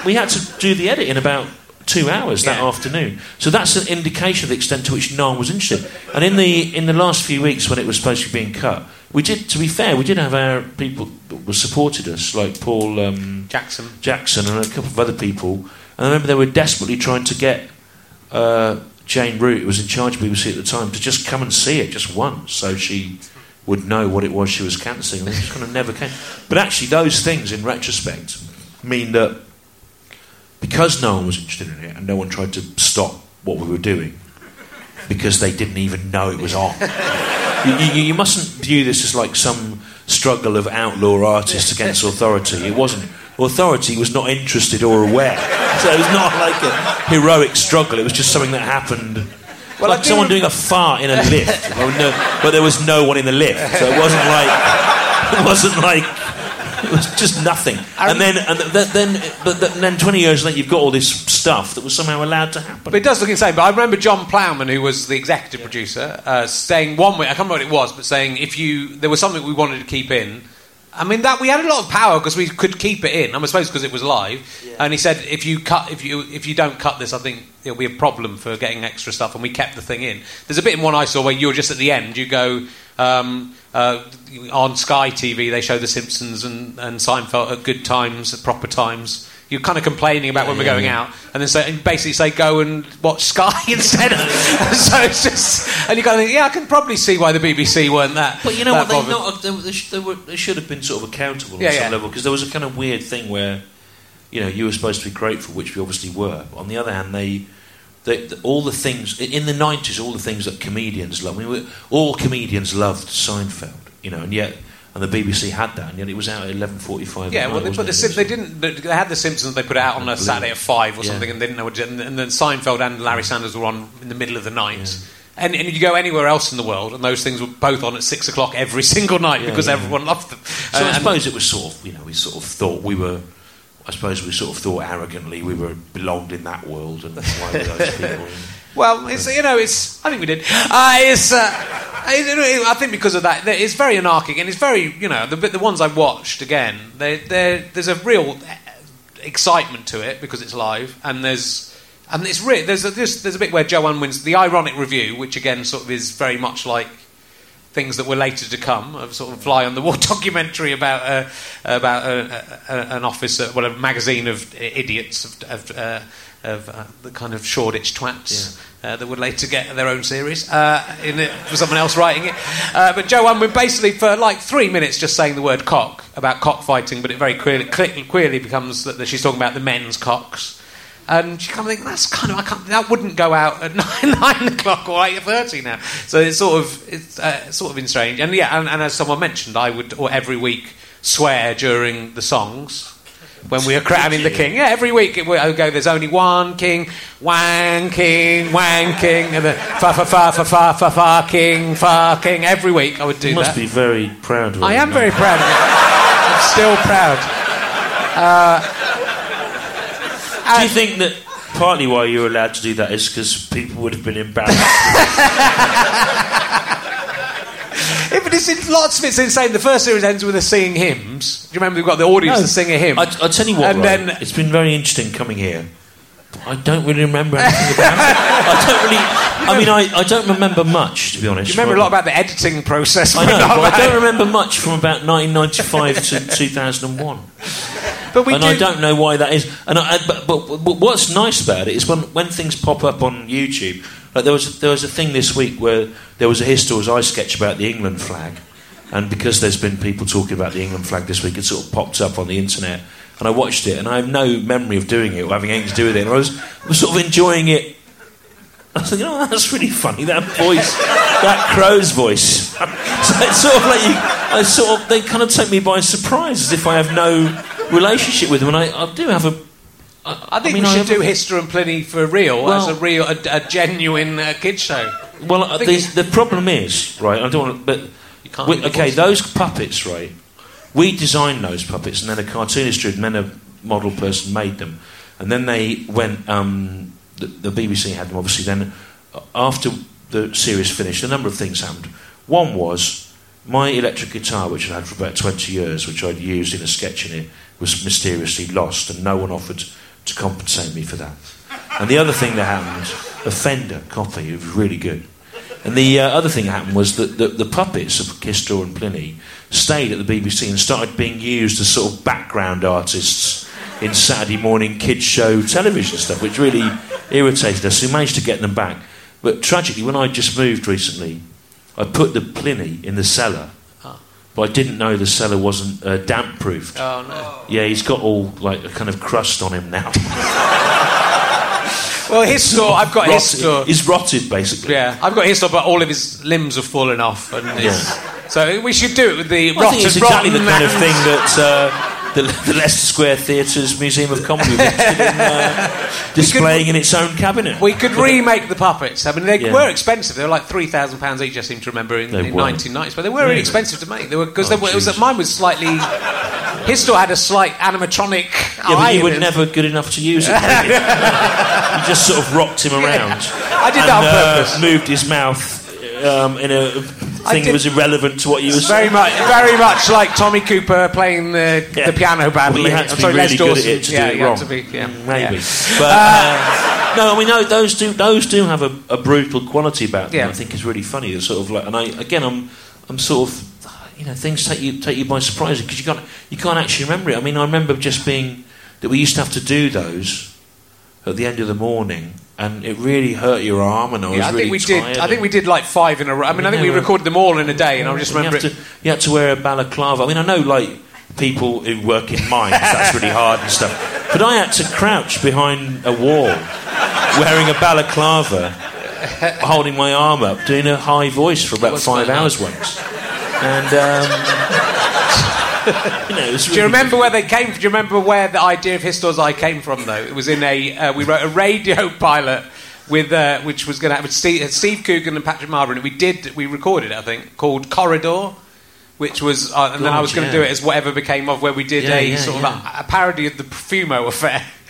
we had to do the edit in about two hours that Yeah. afternoon. So that's an indication of the extent to which no one was interested. And in the in the last few weeks when it was supposed to be being cut, we did. To be fair, we did have our people who supported us, like Paul. Um, Jackson. Jackson and a couple of other people. And I remember they were desperately trying to get uh, Jane Root, who was in charge of BBC at the time, to just come and see it just once so she would know what it was she was cancelling, And just kind of never came. But actually, those things, in retrospect, mean that because no one was interested in it and no one tried to stop what we were doing, because they didn't even know it was on. you, you, you mustn't view this as like some struggle of outlaw artists against authority. It wasn't. Authority was not interested or aware. So it was not like a heroic struggle. It was just something that happened. Well, like someone doing a fart in a lift, but there was no one in the lift, so it wasn't like it wasn't like was just nothing. And then, and th- then, but th- then, twenty years later, you've got all this stuff that was somehow allowed to happen. But it does look insane. But I remember John Plowman, who was the executive producer, uh, saying one way I can't remember what it was, but saying if you there was something we wanted to keep in. I mean that we had a lot of power because we could keep it in. I suppose because it was live. And he said if you cut if you if you don't cut this, I think it'll be a problem for getting extra stuff. And we kept the thing in. There's a bit in one I saw where you were just at the end. You go. Um, uh, on Sky TV, they show The Simpsons and, and Seinfeld at good times, at proper times. You're kind of complaining about when we're going out, and then say, and basically say, go and watch Sky instead. so it's just, and you kind of think, yeah, I can probably see why the BBC weren't that. But you know what? They, not, they, they, sh- they, were, they should have been sort of accountable Yeah, on some yeah. level because there was a kind of weird thing where, you know, you were supposed to be grateful, which we obviously were. But on the other hand, they, they, the- all the things in the nineties, all the things that comedians love. I mean, we, all comedians loved Seinfeld, you know, and yet. And the BBC had that, and yet it was out at eleven forty-five. Yeah, at well, night, they, wasn't the. Sim- they didn't. They had the Simpsons. They put it out on a. Saturday at five or Yeah. something, and they didn't know what. And, and then Seinfeld and Larry Sanders were on in the middle of the night. And, and you go anywhere else in the world, and those things were both on at six o'clock every single night Yeah, because yeah. everyone loved them. So uh, And- I suppose it was sort of, you know, we sort of thought we were. I suppose we sort of thought arrogantly we were belonged in that world, and that's why were those people? Well, it's you know, it's. I think we did. Uh, it's. Uh, I, I think because of that, it's very anarchic and it's very. You know, the the ones I watched again, they they there's a real excitement to it because it's live, and there's. And it's re- there's a there's, there's a bit where Joanne wins the ironic review, which again sort of is very much like things that were later to come, a sort of fly on the wall documentary about uh, about a, a, an office, uh, well, a magazine of idiots of, of, uh, of uh, the kind of Shoreditch twats uh, that would later get their own series uh, in it, for someone else writing it. Uh, but Joe Unwin basically for like three minutes just saying the word cock about cockfighting, but it very clearly, clearly, clearly becomes that, that she's talking about the men's cocks. And you kind of think that's kind of I can't, that wouldn't go out at nine, nine o'clock or eight thirty now. So it's sort of it's uh, sort of been strange. And yeah, and, and as someone mentioned, I would or every week swear during the songs when we are crowning the king. Yeah, every week it, I would go. There's only one king, wanking, wanking, and the fa fa fa fa fa fa fa king, fa king. Every week I would do You must that. be very proud of I am very proud of it. I'm still proud. Do you think that partly why you're allowed to do that is because people would have been embarrassed? Yeah, but it's, it's lots of it's insane. The first series ends with us singing hymns. Do you remember we've got the audience to sing a hymn? I, I tell you what, And right, then- it's been very interesting coming here. I don't really remember anything about it. I don't really. I mean, I, I don't remember much, to be honest. You remember a lot about the editing process? I know, but I don't remember much from about 1995 to 2001. But we and do. I don't know why that is. And I, but, but, but what's nice about it is when, when things pop up on YouTube. Like there was there was a thing this week where there was a Histor's Eye sketch about the England flag, and because there's been people talking about the England flag this week, it sort of popped up on the internet. And I watched it, and I have no memory of doing it or having anything to do with it. And I was, I was sort of enjoying it I was thinking, oh, that's really funny. That voice, that crow's voice. so it's sort of like you, I sort of, they kind of take me by surprise as if I have no relationship with them, and I, I do have a. I think mean, we should do Histor and Pliny for real Well- as a real, a, a genuine uh, kids show. Well, the, the problem is, right, I don't want to, but. we- okay, those puppets, right, we designed those puppets, and then a cartoonist then a model person made them. And then they went, um, the, the BBC had them, obviously. Then, uh, after the series finished, a number of things happened. One was my electric guitar, which I'd had for about 20 years, which I'd used in a sketch in it, was mysteriously lost, and no one offered to compensate me for that. And the other thing that happened, a Fender copy, it was really good. And the uh, other thing that happened was that the, the puppets of Histor and Pliny stayed at the BBC and started being used as sort of background artists in Saturday morning kids show television stuff, which really irritated us. We managed to get them back. But tragically, when I just moved recently, I put the Pliny in the cellar, but I didn't know the cellar wasn't uh, damp proofed. Oh no! Yeah, he's got all like a kind of crust on him now. Well, Histor, I've got Histor. He's rotted, basically. Yeah, I've got Histor, but all of his limbs have fallen off, and it's, so we should do it with the Well, rotten, exactly the rotten kind of thing that uh, the, the Leicester Square Theatre's Museum of Comedy was in uh, displaying in its own cabinet. We could remake the puppets. I mean, they Yeah. were expensive. They were like three thousand pounds each. I seem to remember in, in 1990s, but they were really Really? expensive to make. They were because Oh, it was mine was slightly. Histor had a slight animatronic. yeah, eye but you were never good enough to use it. you? just sort of rocked him around. I did that on and, uh, purpose. moved his mouth um, in a thing was irrelevant to what you were It's very saying. much, very much like Tommy Cooper playing the, Yeah. the piano badly. Well, you had to be sorry, really good at it to yeah, do it wrong. To be, yeah, Maybe, yeah. but uh, no, I mean no, those do those do have a, a brutal quality about them. I think is really funny. It's sort of like, and I again, I'm I'm sort of you know things take you take you by surprise because you can't you can't actually remember it. I mean, I remember just being that we used to have to do those at the end of the morning, and it really hurt your arm, and I was Yeah, I really think we tired did. I think we did like five in a row. I mean, I think we recorded them all in a day, and I just you remember have it. to you had to wear a balaclava. I mean, I know like people who work in mines that's really hard and stuff, but I had to crouch behind a wall wearing a balaclava, holding my arm up, doing a high voice for about five hours once, and. Um, you know, it Do you remember where they came? Do you remember where the idea of Histor's Eye came from? Though it was in a uh, we wrote a radio pilot with uh, which was going to have with Steve, Steve Coogan and Patrick Marber. And we did we recorded it, I think, called Corridor. Which was, uh, and then I was going to yeah. do it as whatever became of, where we did Yeah, a yeah, sort yeah. of a, a parody of the Profumo affair.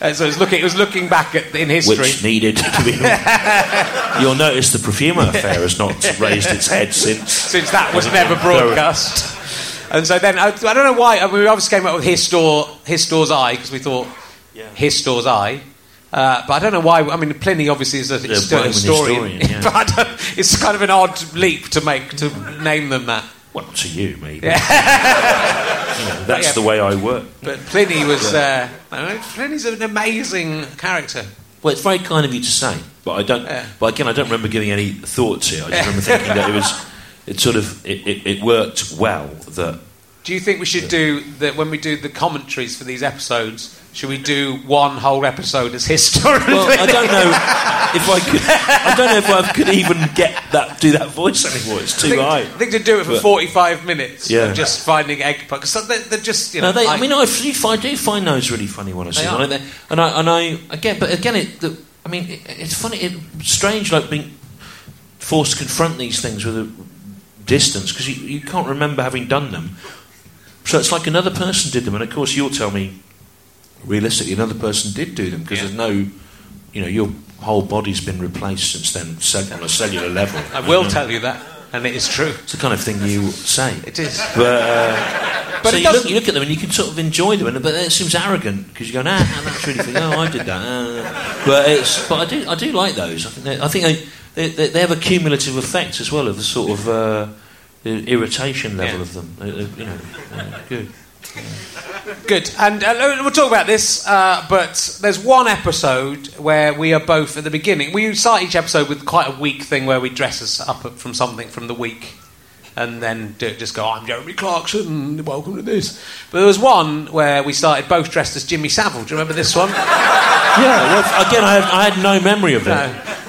Uh, so it was looking, it was looking back at in history. which needed to be. You'll notice the Profumo affair has not raised its head since. since that was never broadcast. And so then I, I don't know why. I mean, we obviously came up with his, store, his store's Eye because we thought his store's Eye. Uh, but I don't know why. I mean, Pliny obviously is a Yeah, historian, historian, yeah. but I it's kind of an odd leap to make to name them that. Well, to you, maybe. You know, that's Yeah. the way I work. But Pliny was. Uh, Pliny's an amazing character. Well, it's very kind of you to say, but I don't. Yeah. But again, I don't remember giving any thought to it. I just remember thinking that it was, it sort of, it, it, it worked well. That Do you think we should do that when we do the commentaries for these episodes? Should we do one whole episode as historian? well, I don't know if I could. I don't know if I could even get that, do that voice anymore. It's too I think, high. I think to do it for But- 45 minutes Yeah. of just finding egg because they're, they're just, you know. No, they, I, I- mean, I, I do find those really funny when I see them, are. like they- and I and I again, but again, it. The, I mean, it, it's funny, it's strange, like being forced to confront these things with a distance because you, you can't remember having done them. So it's like another person did them, and of course, you'll tell me realistically another person did do them because Yeah. there's no, you know, your whole body's been replaced since then cell- on a cellular level. I will tell you that, and it is true. It's the kind of thing you say. It is. But, uh, But so you look, you look at them and you can sort of enjoy them, and, but it seems arrogant because you go, nah, that's really. Oh, I did that. Uh, but it's, but I do, I do like those. I think, they, I think they, they, they have a cumulative effect as well of the sort of uh, irritation level Yeah. of them. Uh, uh, you know, good. Good. And uh, we'll talk about this, uh, but there's one episode where we are both at the beginning. We start each episode with quite a weak thing where we dress us up from something from the week. And then do, just go, I'm Jeremy Clarkson, welcome to this. But there was one where we started both dressed as Jimmy Savile. Do you remember this one? Yeah. Well, again, I had, I had no memory of No.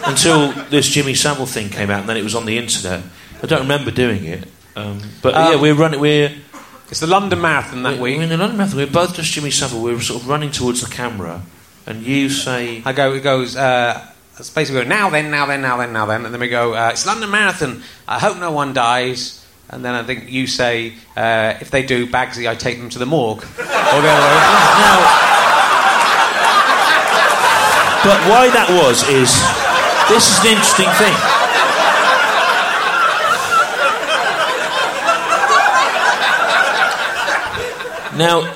Until this Jimmy Savile thing came out, and then it was on the internet. I don't remember doing it, um, but Um, yeah, we're running. We're It's the London Marathon that we're, week. we're in the London Marathon. We're both just Jimmy Savile. We're sort of running towards the camera, and you say, I go, it goes, uh, it's basically go, now then, now then, now then, now then. And then we go, uh, it's London Marathon. I hope no one dies. And then I think you say, uh, if they do, Bagsy, I take them to the morgue. or the other way. But why that was is this is an interesting thing. Now,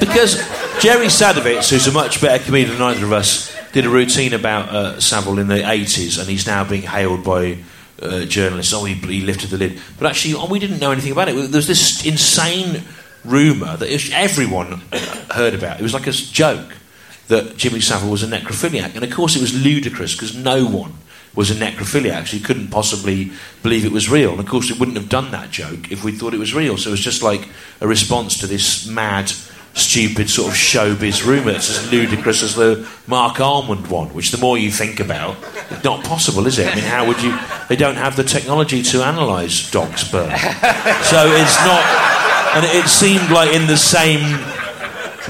because Jerry Sadowitz, who's a much better comedian than either of us, did a routine about uh, Savile in the 80s, and he's now being hailed by uh, journalists. Oh, he, he lifted the lid. But actually, oh, we didn't know anything about it. There was this insane rumour that everyone heard about. It was like a joke that Jimmy Savile was a necrophiliac. And of course, it was ludicrous because no one was a necrophiliac, you couldn't possibly believe it was real. And of course, we wouldn't have done that joke if we thought it was real. So it was just like a response to this mad, stupid sort of showbiz rumour. It's as ludicrous as the Marc Almond one, which the more you think about, it's not possible, is it? I mean, how would you. They don't have the technology to analyse dog sperm. so it's not. And it seemed like in the same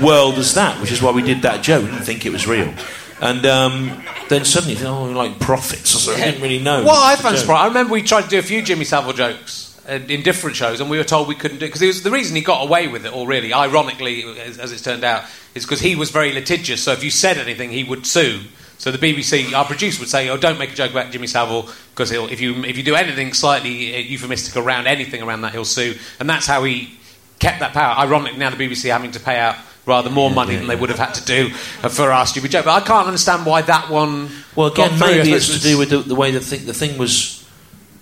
world as that, which is why we did that joke. We didn't think it was real. And um, then suddenly, you think, oh, like prophets or something. I didn't really know. Well, I found surprising. I remember we tried to do a few Jimmy Savile jokes uh, in different shows, and we were told we couldn't do it because the reason he got away with it all, really, ironically, as, as it's turned out, is because he was very litigious. So if you said anything, he would sue. So the BBC, our producer, would say, "Oh, don't make a joke about Jimmy Savile because if you if you do anything slightly uh, euphemistic around anything around that, he'll sue." And that's how he kept that power. Ironically, now the BBC having to pay out rather more money than they would have had to do uh, for our stupid joke. But I can't understand why that one. Well, again. Maybe it's to do with the, the way the thing, the thing was,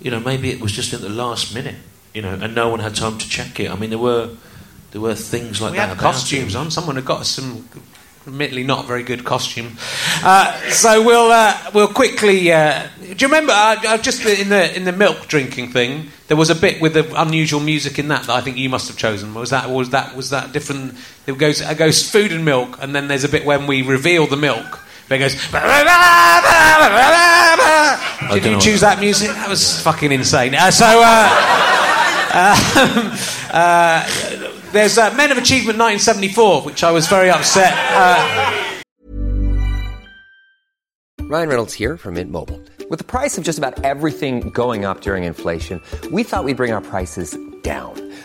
you know, maybe it was just at the last minute, you know, and no one had time to check it. I mean, there were there were things like We that. had costumes on. Someone had got some, admittedly not very good costume. Uh, so we'll uh, we'll quickly. Uh, do you remember uh, uh, just in the in the milk drinking thing? There was a bit with the unusual music in that that I think you must have chosen. Was that was that was that different? It goes it goes food and milk, and then there's a bit when we reveal the milk. It goes. Did you choose that music? That was fucking insane. Uh, so. Uh, um, uh, there's uh, Men of Achievement 1974, which I was very upset. Uh, Ryan Reynolds here from Mint Mobile. With the price of just about everything going up during inflation, we thought we'd bring our prices down.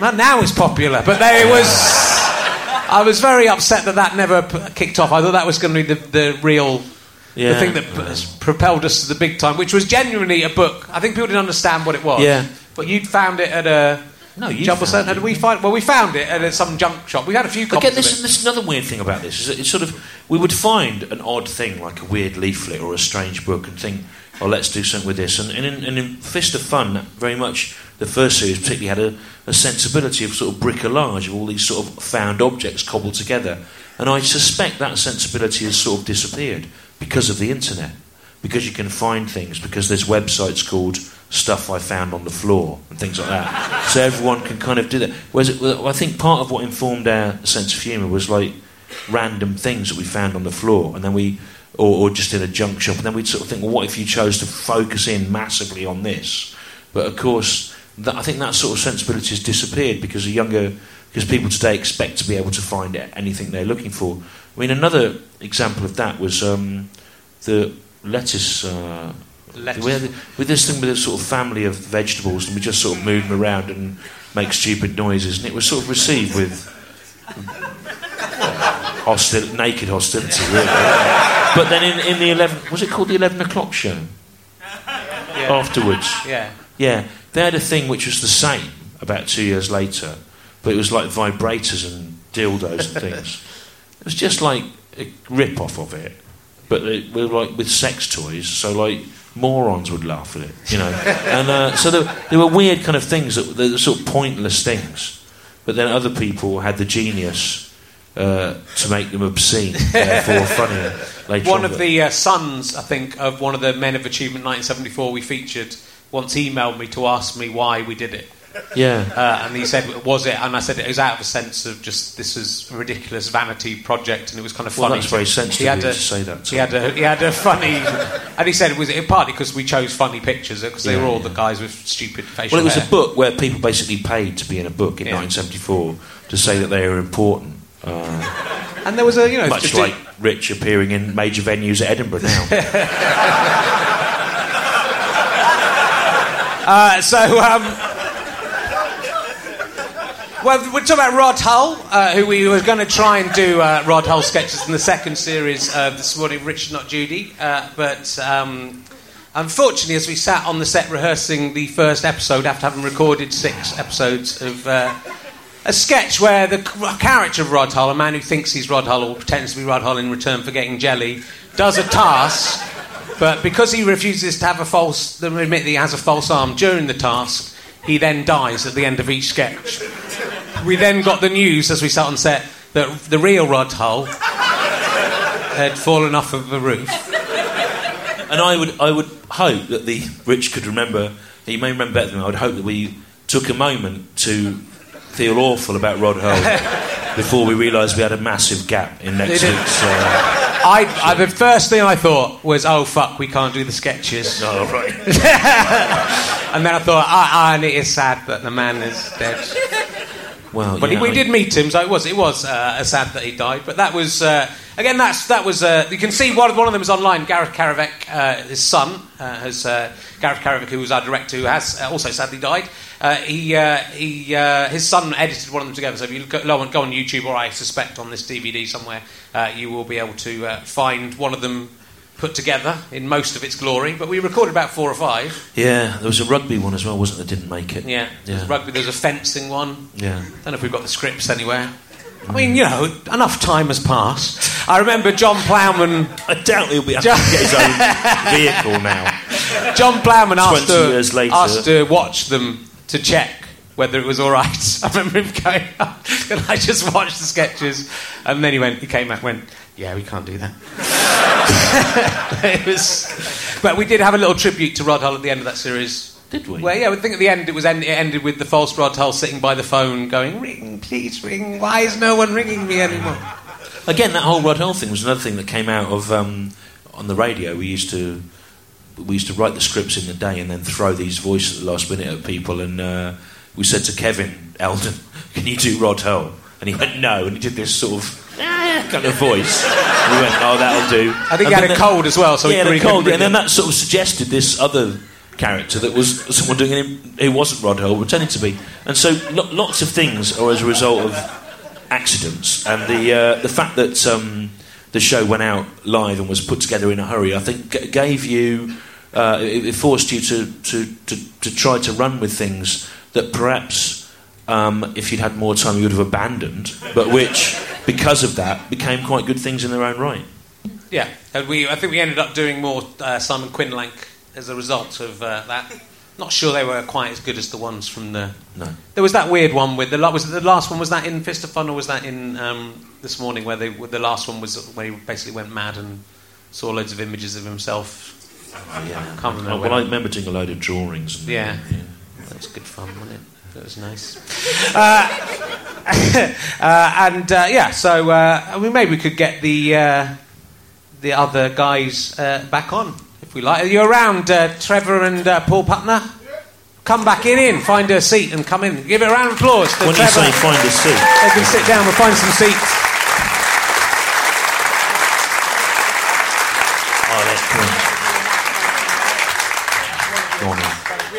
Now- now it's popular, but there it was. I was very upset that that never p- kicked off. I thought that was going to be the, the real, the thing that p- propelled us to the big time, which was genuinely a book. I think people didn't understand what it was. Yeah. But you'd found it at a No, you found it. We find? Well, we found it at a, some junk shop. We had a few copies Again, this, of it. this is another weird thing about this. Is that it's sort of we would find an odd thing like a weird leaflet or a strange book and think, "Oh, let's do something with this." And, and, in, and in Fist of Fun, very much the first series particularly had a, a sensibility of sort of bricolage of all these sort of found objects cobbled together. And I suspect that sensibility has sort of disappeared because of the internet. Because you can find things, because there's websites called stuff I found on the floor and things like that. so everyone can kind of do that. Whereas it, I think part of what informed our sense of humour was like random things that we found on the floor, and then we, or, or just in a junk shop, and then we'd sort of think, well, what if you chose to focus in massively on this? But of course, that, I think that sort of sensibility has disappeared because the younger, because people today expect to be able to find anything they're looking for. I mean, another example of that was um, the lettuce. Uh, Lettuce. we had, with this thing with a sort of family of vegetables, and we just sort of move them around and make stupid noises, and it was sort of received with hostil, naked hostility, really. But then in, in the eleven, was it called the eleven o'clock show? Afterwards, Yeah. yeah, they had a thing which was the same about two years later, but it was like vibrators and dildos and things. It was just like a rip off of it, but it were like with sex toys. So like morons would laugh at it, you know. and uh, so there, there were weird kind of things that were sort of pointless things, but then other people had the genius. Uh, to make them obscene, therefore funnier. Later One on, of the uh, sons, I think, of one of the Men of Achievement 1974 we featured once emailed me to ask me why we did it. yeah, Uh, and he said, "Was it?" And I said, "It was out of a sense of just this is a ridiculous vanity project, and it was kind of funny." Well, funny." that's very sensitive He had a- to say that He had a he had a funny, and he said it was it partly because we chose funny pictures because they Yeah, were all yeah. the guys with stupid facial Well, it was hair. a book where people basically paid to be in a book in Yeah. 1974 to say that they were important. Uh, and there was a you know much like Rich appearing in major venues at Edinburgh now. Uh, so, um, well, we're talking about Rod Hull, uh, who we were going to try and do uh, Rod Hull sketches in the second series of this morning, Richard Not Judy. Uh, but um, unfortunately, as we sat on the set rehearsing the first episode after having recorded six episodes of. A sketch where the character of Rod Hull, a man who thinks he's Rod Hull or pretends to be Rod Hull in return for getting jelly, does a task, but because he refuses to have a false, admit that he has a false arm during the task, he then dies at the end of each sketch. We then got the news as we sat on set that the real Rod Hull had fallen off of the roof. and I would, I would hope that the Rich could remember. He may remember better than me. I would hope that we took a moment to feel awful about Rod Hull before we realised we had a massive gap in next They week's. Uh, I, I, the first thing I thought was, oh fuck, we can't do the sketches. oh, right. And then I thought, ah, ah, and it is sad that the man is dead. Well, But yeah, we I- did meet him, so it was it was uh, sad that he died. But that was uh, again that's that was uh, you can see one of one of them is online. Gareth Carrivick, uh, his son, uh, has uh, Gareth Carrivick, who was our director, who has uh, also sadly died. Uh, he uh, he uh, his son edited one of them together. So if you go, go on- go on YouTube, or I suspect on this DVD somewhere, uh, you will be able to uh, find one of them put together in most of its glory. But we recorded about four or five. Yeah, there was a rugby one as well, wasn't there? Didn't make it. Yeah, there's Yeah. rugby. There's a fencing one. Yeah. Don't know if we've got the scripts anywhere. I mean, you know, enough time has passed. I remember John Plowman. I doubt he'll be able to get his own vehicle now. John Plowman asked 20 to, asked to watch them to check whether it was all right. I remember him going, up, and I just watched the sketches?" And then he went, he came back, and went, "Yeah, we can't do that." it was, but we did have a little tribute to Rod Hull at the end of that series. Did we? Well, yeah, I think at the end it was end, it ended with the false Rod Hull sitting by the phone, going, "Ring, please ring. Why is no one ringing me anymore?" Again, that whole Rod Hull thing was another thing that came out of um, on the radio. We used to we used to write the scripts in the day and then throw these voices at the last minute at people. And uh, we said to Kevin Eldon, "Can you do Rod Hull?" And he went, "No." And he did this sort of "Ah," kind of voice. We went, "Oh, that'll do." I think And he had a the- cold as well, so he yeah, really cold. And then that sort of suggested this other character that was someone doing it who wasn't Rod Hull, pretending to be. And so lo- lots of things are as a result of accidents, and the uh, the fact that um, the show went out live and was put together in a hurry, I think g- gave you uh, it, it forced you to, to, to, to try to run with things that perhaps um, if you'd had more time you would have abandoned, but which because of that became quite good things in their own right. Yeah, and we I think we ended up doing more uh, Simon Quinlank as a result of uh, that. Not sure they were quite as good as the ones from the. No. There was that weird one with the was the last one was that in Fist of Fun or was that in um, this morning where they the last one was where he basically went mad and saw loads of images of himself Oh, yeah. Can't remember Oh, when. well, I remember doing a load of drawings. And, Yeah. That was good fun, wasn't it? That was nice. Uh, uh, and uh, yeah, so uh, I mean, maybe we could get the uh, the other guys uh, back on if we like. Are you around, uh, Trevor and uh, Paul Putner? Come back in, in, find a seat, and come in. Give it a round of applause to When you Trevor. say find a seat, They can sit down. We'll find some seats. oh, that's cool. Go on then. We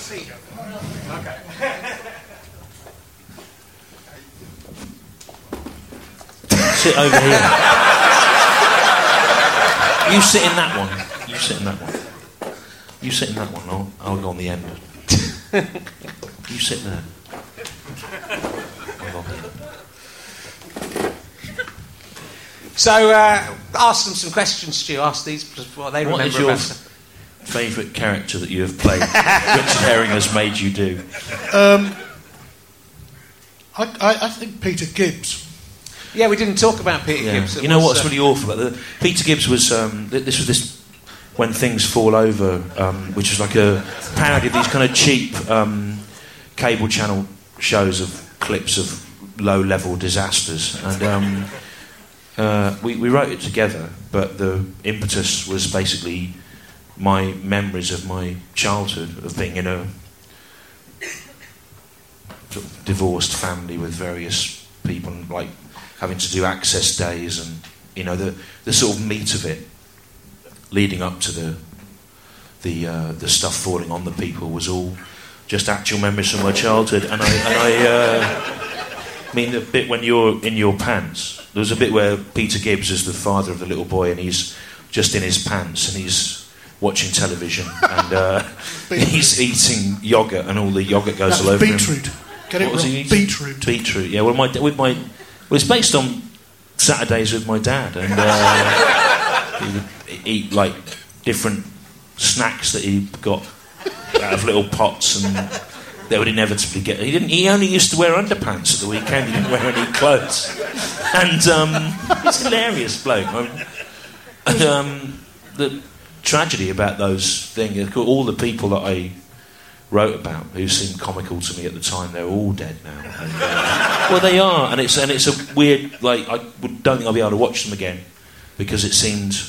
one seat. Okay. Sit over here. you sit in that one. You sit in that one. You sit in that one. I'll, I'll go on the end. you sit there. I'll go on the end. So, uh, ask them some questions, Stu. Ask these what they What remember is your. Favourite character that you have played? Richard Herring has made you do. Um, I, I, I think Peter Gibbs. Yeah, we didn't talk about Peter Yeah. Gibbs. It You know was, what's uh, really awful about the Peter Gibbs was um, th- this was this when things fall over, um, which was like a parody of these kind of cheap um, cable channel shows of clips of low level disasters, and um, uh, we, we wrote it together. But the impetus was basically my memories of my childhood of being in a sort of divorced family with various people, and like having to do access days, and you know the the sort of meat of it, leading up to the the uh, the stuff falling on the people was all just actual memories from my childhood, and I and I. Uh, I mean, the bit when you're in your pants. There was a bit where Peter Gibbs is the father of the little boy, and he's just in his pants, and he's watching television, and uh, he's eating yogurt, and all the yogurt goes That all over him. beetroot. Get it What was wrong. he eating? Beetroot. Beetroot. Yeah. Well, my with my well, it's based on Saturdays with my dad, and uh, he would eat like different snacks that he got out of little pots, and they would inevitably get. He didn't. He only used to wear underpants at the weekend. He didn't wear any clothes, and um, he's a hilarious bloke. I mean, and, um, the tragedy about those things, all the people that I wrote about who seemed comical to me at the time, they're all dead now. And, uh, well, they are, and it's and it's a weird. Like I don't think I'll be able to watch them again because it seemed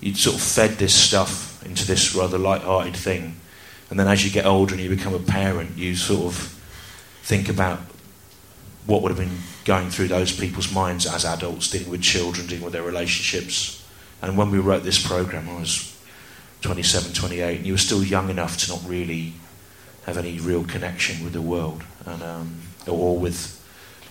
you'd sort of fed this stuff into this rather light-hearted thing, and then as you get older and you become a parent, you sort of think about what would have been going through those people's minds as adults, dealing with children, dealing with their relationships. And when we wrote this program, I was 27, 28, and you were still young enough to not really have any real connection with the world, and um, or with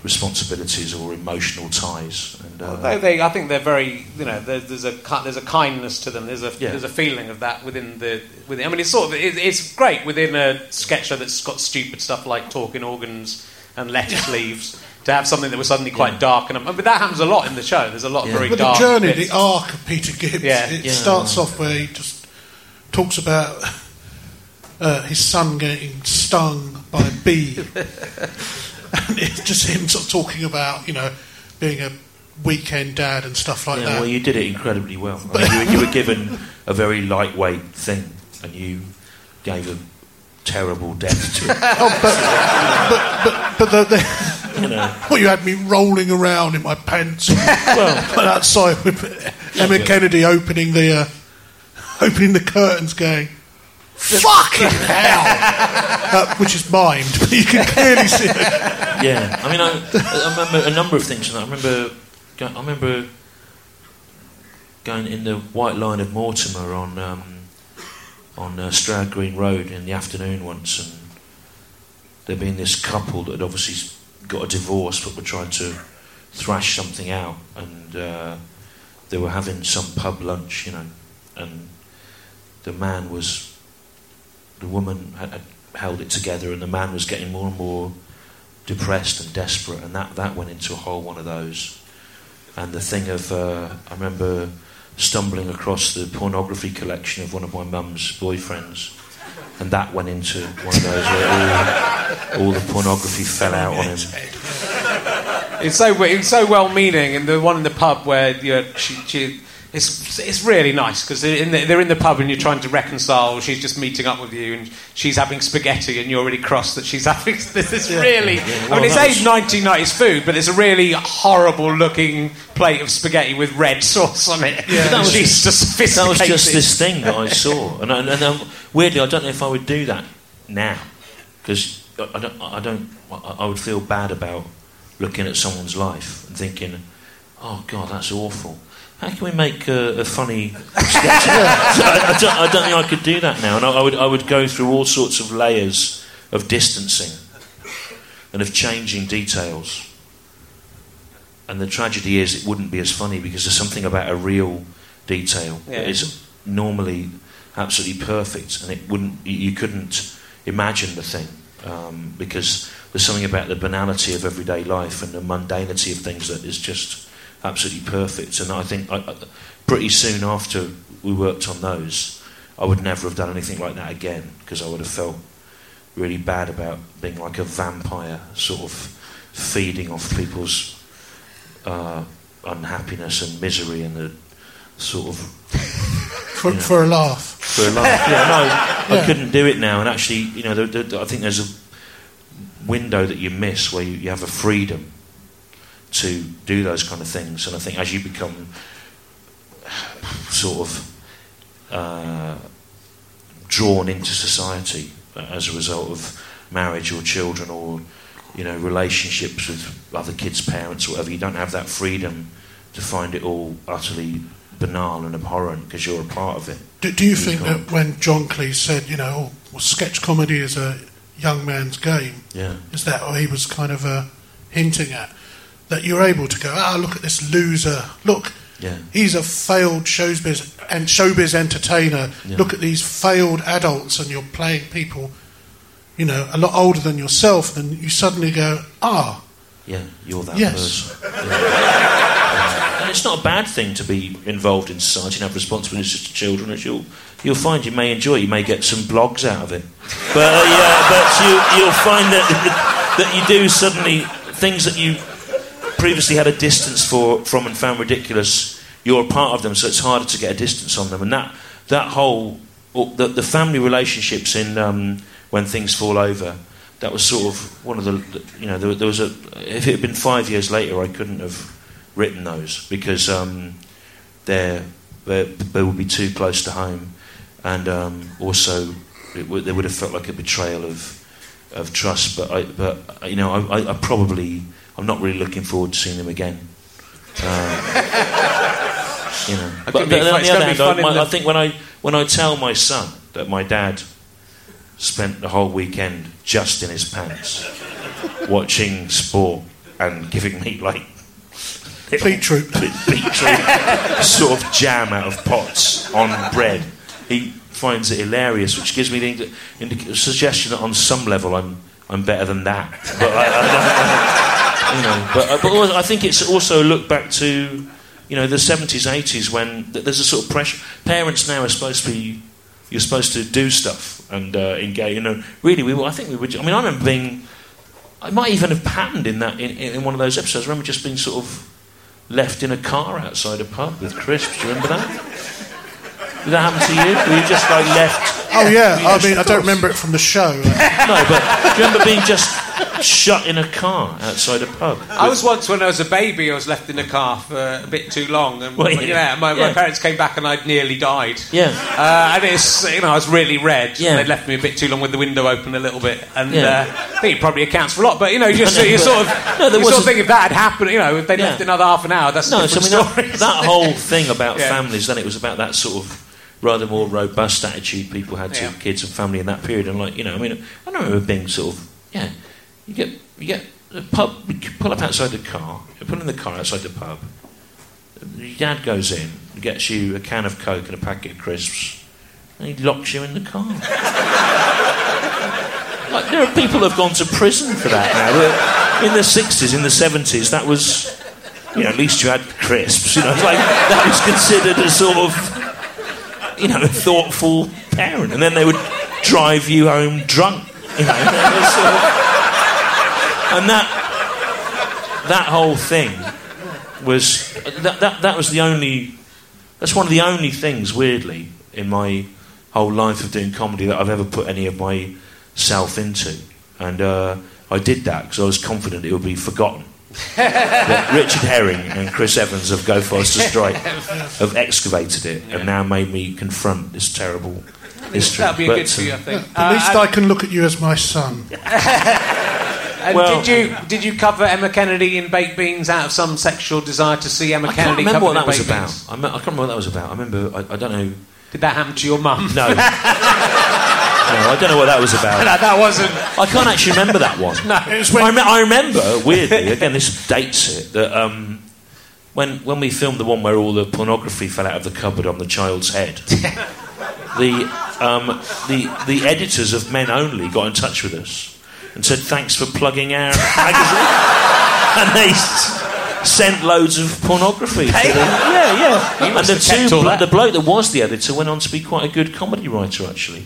responsibilities or emotional ties. And uh, They, they, I think they're very, you know, there's, there's a there's a kindness to them. There's a Yeah. there's a feeling of that within the within. I mean, it's sort of it, it's great within a sketch show that's got stupid stuff like talking organs and lettuce leaves to have something that was suddenly quite dark. And but that happens a lot in the show. There's a lot of very But the journey, bits. the arc of Peter Gibbs, Yeah. it Yeah. starts off where he just talks about uh, his son getting stung by a bee. and it's just him sort of talking about, you know, being a weekend dad and stuff like yeah, that. well, you did it incredibly well. I mean, you, were- you were given a very lightweight thing, and you gave a terrible death to it. oh, but, but, but, but the, the, You know. well, you had me rolling around in my pants well, outside with Emma Kennedy opening the uh, opening the curtains, going "fucking hell," uh, which is mimed, but you can clearly see it. yeah, I mean, I, I remember a number of things. from that. I remember, I remember going in the White Lion of Mortimer on um, on uh, Stroud Green Road in the afternoon once, and there being this couple that had obviously got a divorce, but were trying to thrash something out, and uh, they were having some pub lunch, you know, and the man was, the woman had, had held it together, and the man was getting more and more depressed and desperate, and that, that went into a whole one of those. And the thing of, uh, I remember stumbling across the pornography collection of one of my mum's boyfriends, and that went into one of those where all, all the pornography fell out on him. It's so it's so well meaning, and the one in the pub where you know, she, she It's, it's really nice because they're, in the- they're in the pub and you're trying to reconcile. She's just meeting up with you and she's having spaghetti and you're really cross that she's having. This is really. Yeah, I well, mean, it's aged 1990s food, but it's a really horrible looking plate of spaghetti with red sauce on it. But that was she's just That was just this thing that I saw, and, I, and um, weirdly, I don't know if I would do that now because I, I don't. I don't. I I would feel bad about looking at someone's life and thinking, "Oh God, that's awful." How can we make a, a funny sketch? I, I, don't, I don't think I could do that now, and I, I would. I would go through all sorts of layers of distancing and of changing details. And the tragedy is, it wouldn't be as funny because there's something about a real detail Yeah. that is normally absolutely perfect, and it wouldn't. You you couldn't imagine the thing um, because there's something about the banality of everyday life and the mundanity of things that is just absolutely perfect. And I think I, pretty soon after we worked on those, I would never have done anything like that again because I would have felt really bad about being like a vampire, sort of feeding off people's uh, unhappiness and misery and the sort of For, for a laugh. for a laugh. Yeah, no, Yeah. I couldn't do it now. And actually, you know, the, the, I think there's a window that you miss where you, you have a freedom to do those kind of things. And I think as you become sort of uh, drawn into society as a result of marriage or children or you know relationships with other kids' parents or whatever, you don't have that freedom to find it all utterly banal and abhorrent because you're a part of it. Do, do you You've think gone- that when John Cleese said, you know, oh, well, sketch comedy is a young man's game, Yeah. is that what he was kind of uh, hinting at? That you're able to go, ah, look at this loser. Look, Yeah. he's a failed showbiz and showbiz entertainer. Yeah. Look at these failed adults, and you're playing people, you know, a lot older than yourself. And you suddenly go, ah, Yeah, you're that Yes. person. Yeah. And it's not a bad thing to be involved in society and have responsibilities to children, as you'll you'll find you may enjoy. it. You may get some blogs out of it, but uh, yeah, but you you'll find that that you do suddenly things that you previously had a distance for from and found ridiculous. You're a part of them, so it's harder to get a distance on them, and that that whole the, the family relationships in um, when things fall over. That was sort of one of the, you know, there, there was a. If it had been five years later, I couldn't have written those because um, they're, they're, they would be too close to home, and um, also it would, they would have felt like a betrayal of of trust. But I, but you know, I, I, I probably, I'm not really looking forward to seeing them again. Uh, you know, It but could on the it's other hand, I, my- the- I think when I when I tell my son that my dad spent the whole weekend just in his pants, watching sport and giving me like Beetroot. beetroot sort of jam out of pots on bread. He finds it hilarious, which gives me the indi- indi- suggestion that on some level I'm I'm better than that. But I, I don't, you know, but, uh, but also I think it's also look back to you know the 70s, 80s when there's a sort of pressure. Parents now are supposed to be you're supposed to do stuff and uh, engage. You know, really, we were, I think we were. I mean, I remember being. I might even have patterned in that in, in one of those episodes. I remember just being sort of left in a car outside a pub with crisps. Do you remember that? Did that happen to you? Were you just like left? Oh yeah, I mean, I don't remember it from the show. No, but do you remember being just shut in a car outside a pub? I was once when I was a baby. I was left in a car for a bit too long, and Well, know, yeah. my, my parents came back and I'd nearly died. Yeah. uh, and it's you know I was really red. Yeah. They'd left me a bit too long with the window open a little bit, and Yeah. uh, I think it probably accounts for a lot. But you know, you, just, you sort of No, there you sort of think if that had happened, you know, if they Yeah. left another half an hour, that's No, so I mean that, story. that whole thing about Yeah. families. Then it was about that sort of rather more robust attitude people had to Yeah. kids and family in that period. And like you know, I mean, I don't remember being sort of yeah. You get you get the pub. You pull up outside the car. You pull in the car outside the pub. Your dad goes in, gets you a can of coke and a packet of crisps, and he locks you in the car. Like, there are people who've gone to prison for that now. In the 60s, in the 70s, that was, you know, at least you had crisps. You know, it's like that was considered a sort of, you know, a thoughtful parent. And then they would drive you home drunk. You know, It was sort of- and that that whole thing was that, that that was the only That's one of the only things, weirdly, in my whole life of doing comedy that I've ever put any of myself into. And uh, I did that because I was confident it would be forgotten. that Richard Herring and Chris Evans of Go Faster Stripe have excavated it and now made me confront this terrible history. That'd be a But, good for you, I think. At Uh, least and- I can look at you as my son. And Well- did you did you cover Emma Kennedy in Baked Beans out of some sexual desire to see Emma I can't Kennedy remember what that was about. I, me- I can't remember what that was about. I remember, I, I don't know. Did that happen to your mum? No. no, I don't know what that was about. no, that wasn't. I can't actually remember that one. No, It was when I, rem- I remember, weirdly, again, this dates it, that um, when, when we filmed the one where all the pornography fell out of the cupboard on the child's head, the, um, the, the editors of Men Only got in touch with us and said, thanks for plugging our magazine. and they sent loads of pornography. to the- yeah, yeah. And the, two, blo- the bloke that was the editor went on to be quite a good comedy writer, actually.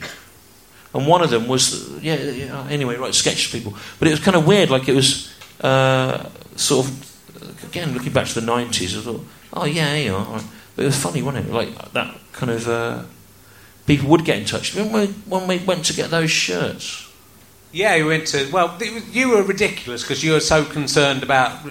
And one of them was, yeah, yeah anyway, right, sketch people. But it was kind of weird, like it was uh, sort of, again, looking back to the 90s, I thought, oh, yeah, yeah, all right. But it was funny, wasn't it? Like that kind of, uh, people would get in touch. When we, when we went to get those shirts, Yeah, we went to. Well, you were ridiculous because you were so concerned about.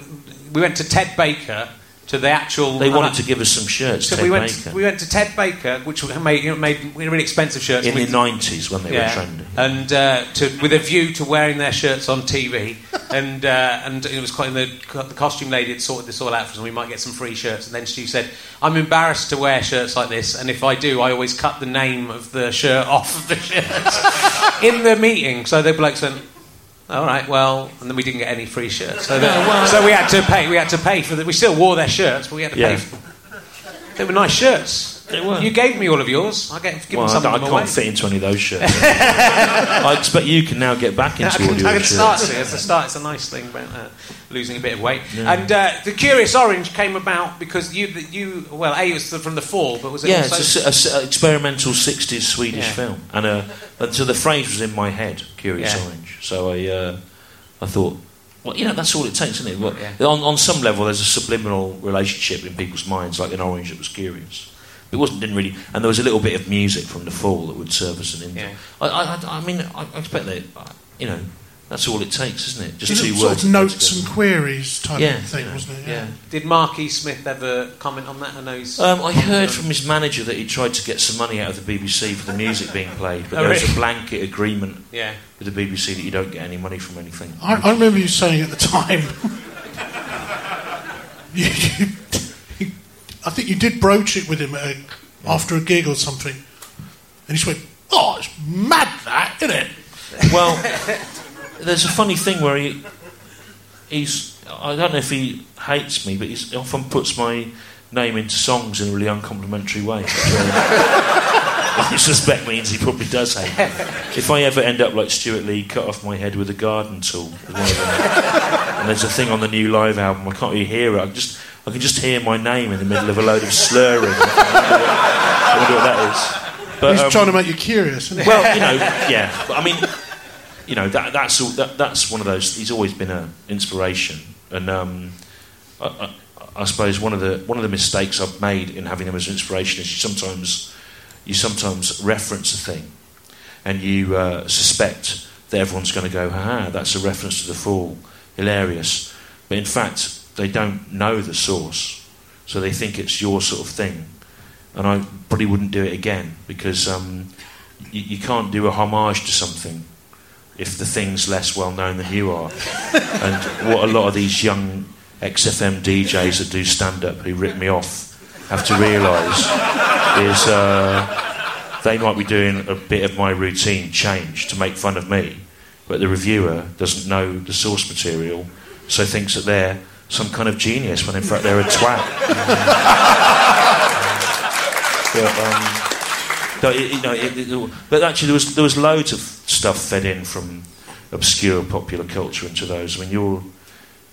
We went to Ted Baker to the actual. they wanted to give us some shirts, So Ted we went. Baker, To, we went to Ted Baker, which made you know, made really expensive shirts. in the 90s when they were trendy. and uh, to, with a view to wearing their shirts on TV, and uh, and it was quite the, the costume lady had sorted this all out for us, and we might get some free shirts. And then she said, "I'm embarrassed to wear shirts like this, and if I do, I always cut the name of the shirt off of the shirt in the meeting." So the bloke went. All right, well, and then we didn't get any free shirts, so, the- so we had to pay. We had to pay for the. We still wore their shirts, but we had to Yeah. pay. For them. They were nice shirts. They were. You gave me all of yours. I gave given Well, some I, I of them can't away. fit into any of those shirts. I expect you can now get back I into can, all I your can start. shirts. See, it's a start. It's a nice thing about uh, losing a bit of weight. And uh, the Curious Orange came about because you, you well, a it was from the fall, but was it Yeah, also? it's a, s- a s- experimental 60s Swedish Yeah. film. And, uh, and so the phrase was in my head, Curious Yeah. Orange. So I, uh, I thought, well, you know, that's all it takes, isn't it? Well, Yeah. on, on some level, there's a subliminal relationship in people's minds, like an orange that was curious. It wasn't, didn't really, and there was a little bit of music from the fall that would serve as an intro. Yeah. I, I, I- mean, I expect that, you know, that's all it takes, isn't it? Just Is two it words. sort of notes and queries type Yeah, of thing, yeah, wasn't it? yeah. Did Mark E. Smith ever comment on that? I know he's. Um, I heard from his manager that he tried to get some money out of the BBC for the music being played, but Oh, there was really? a blanket agreement Yeah. with the BBC that you don't get any money from anything. I, I remember you saying at the time. you, you, you- I think you did broach it with him at a, after a gig or something, and he just went, "Oh, it's mad, that isn't it?" Well, there's a funny thing where he he's I don't know if he hates me, but he often puts my name into songs in a really uncomplimentary way. Which, uh, I suspect means he probably does hate me. If I ever end up like Stewart Lee, cut off my head with a garden tool, is one of them. and there's a thing on the new live album, I can't really hear it. I can just I can just hear my name in the middle of a load of slurring. I wonder what that is. But, He's um, trying to make you curious, isn't he? well, you know, yeah. But I mean, you know, that, that's all, that, that's one of those. He's always been an inspiration, and um, I, I, I suppose one of the one of the mistakes I've made in having him as an inspiration is you sometimes you sometimes reference a thing, and you uh, suspect that everyone's going to go, "Ha, ha, that's a reference to the Fall, hilarious," but in fact they don't know the source, so they think it's your sort of thing. And I probably wouldn't do it again because um, you, you can't do a homage to something if the thing's less well known than you are. and what a lot of these young XFM DJs that do stand up who rip me off have to realise is uh, they might be doing a bit of my routine change to make fun of me, but the reviewer doesn't know the source material, so thinks that they're some kind of genius when in fact they're a twat. But, um, no, it, you know, it, it- but actually, there was there was loads of stuff fed in from obscure popular culture into those. I mean, you're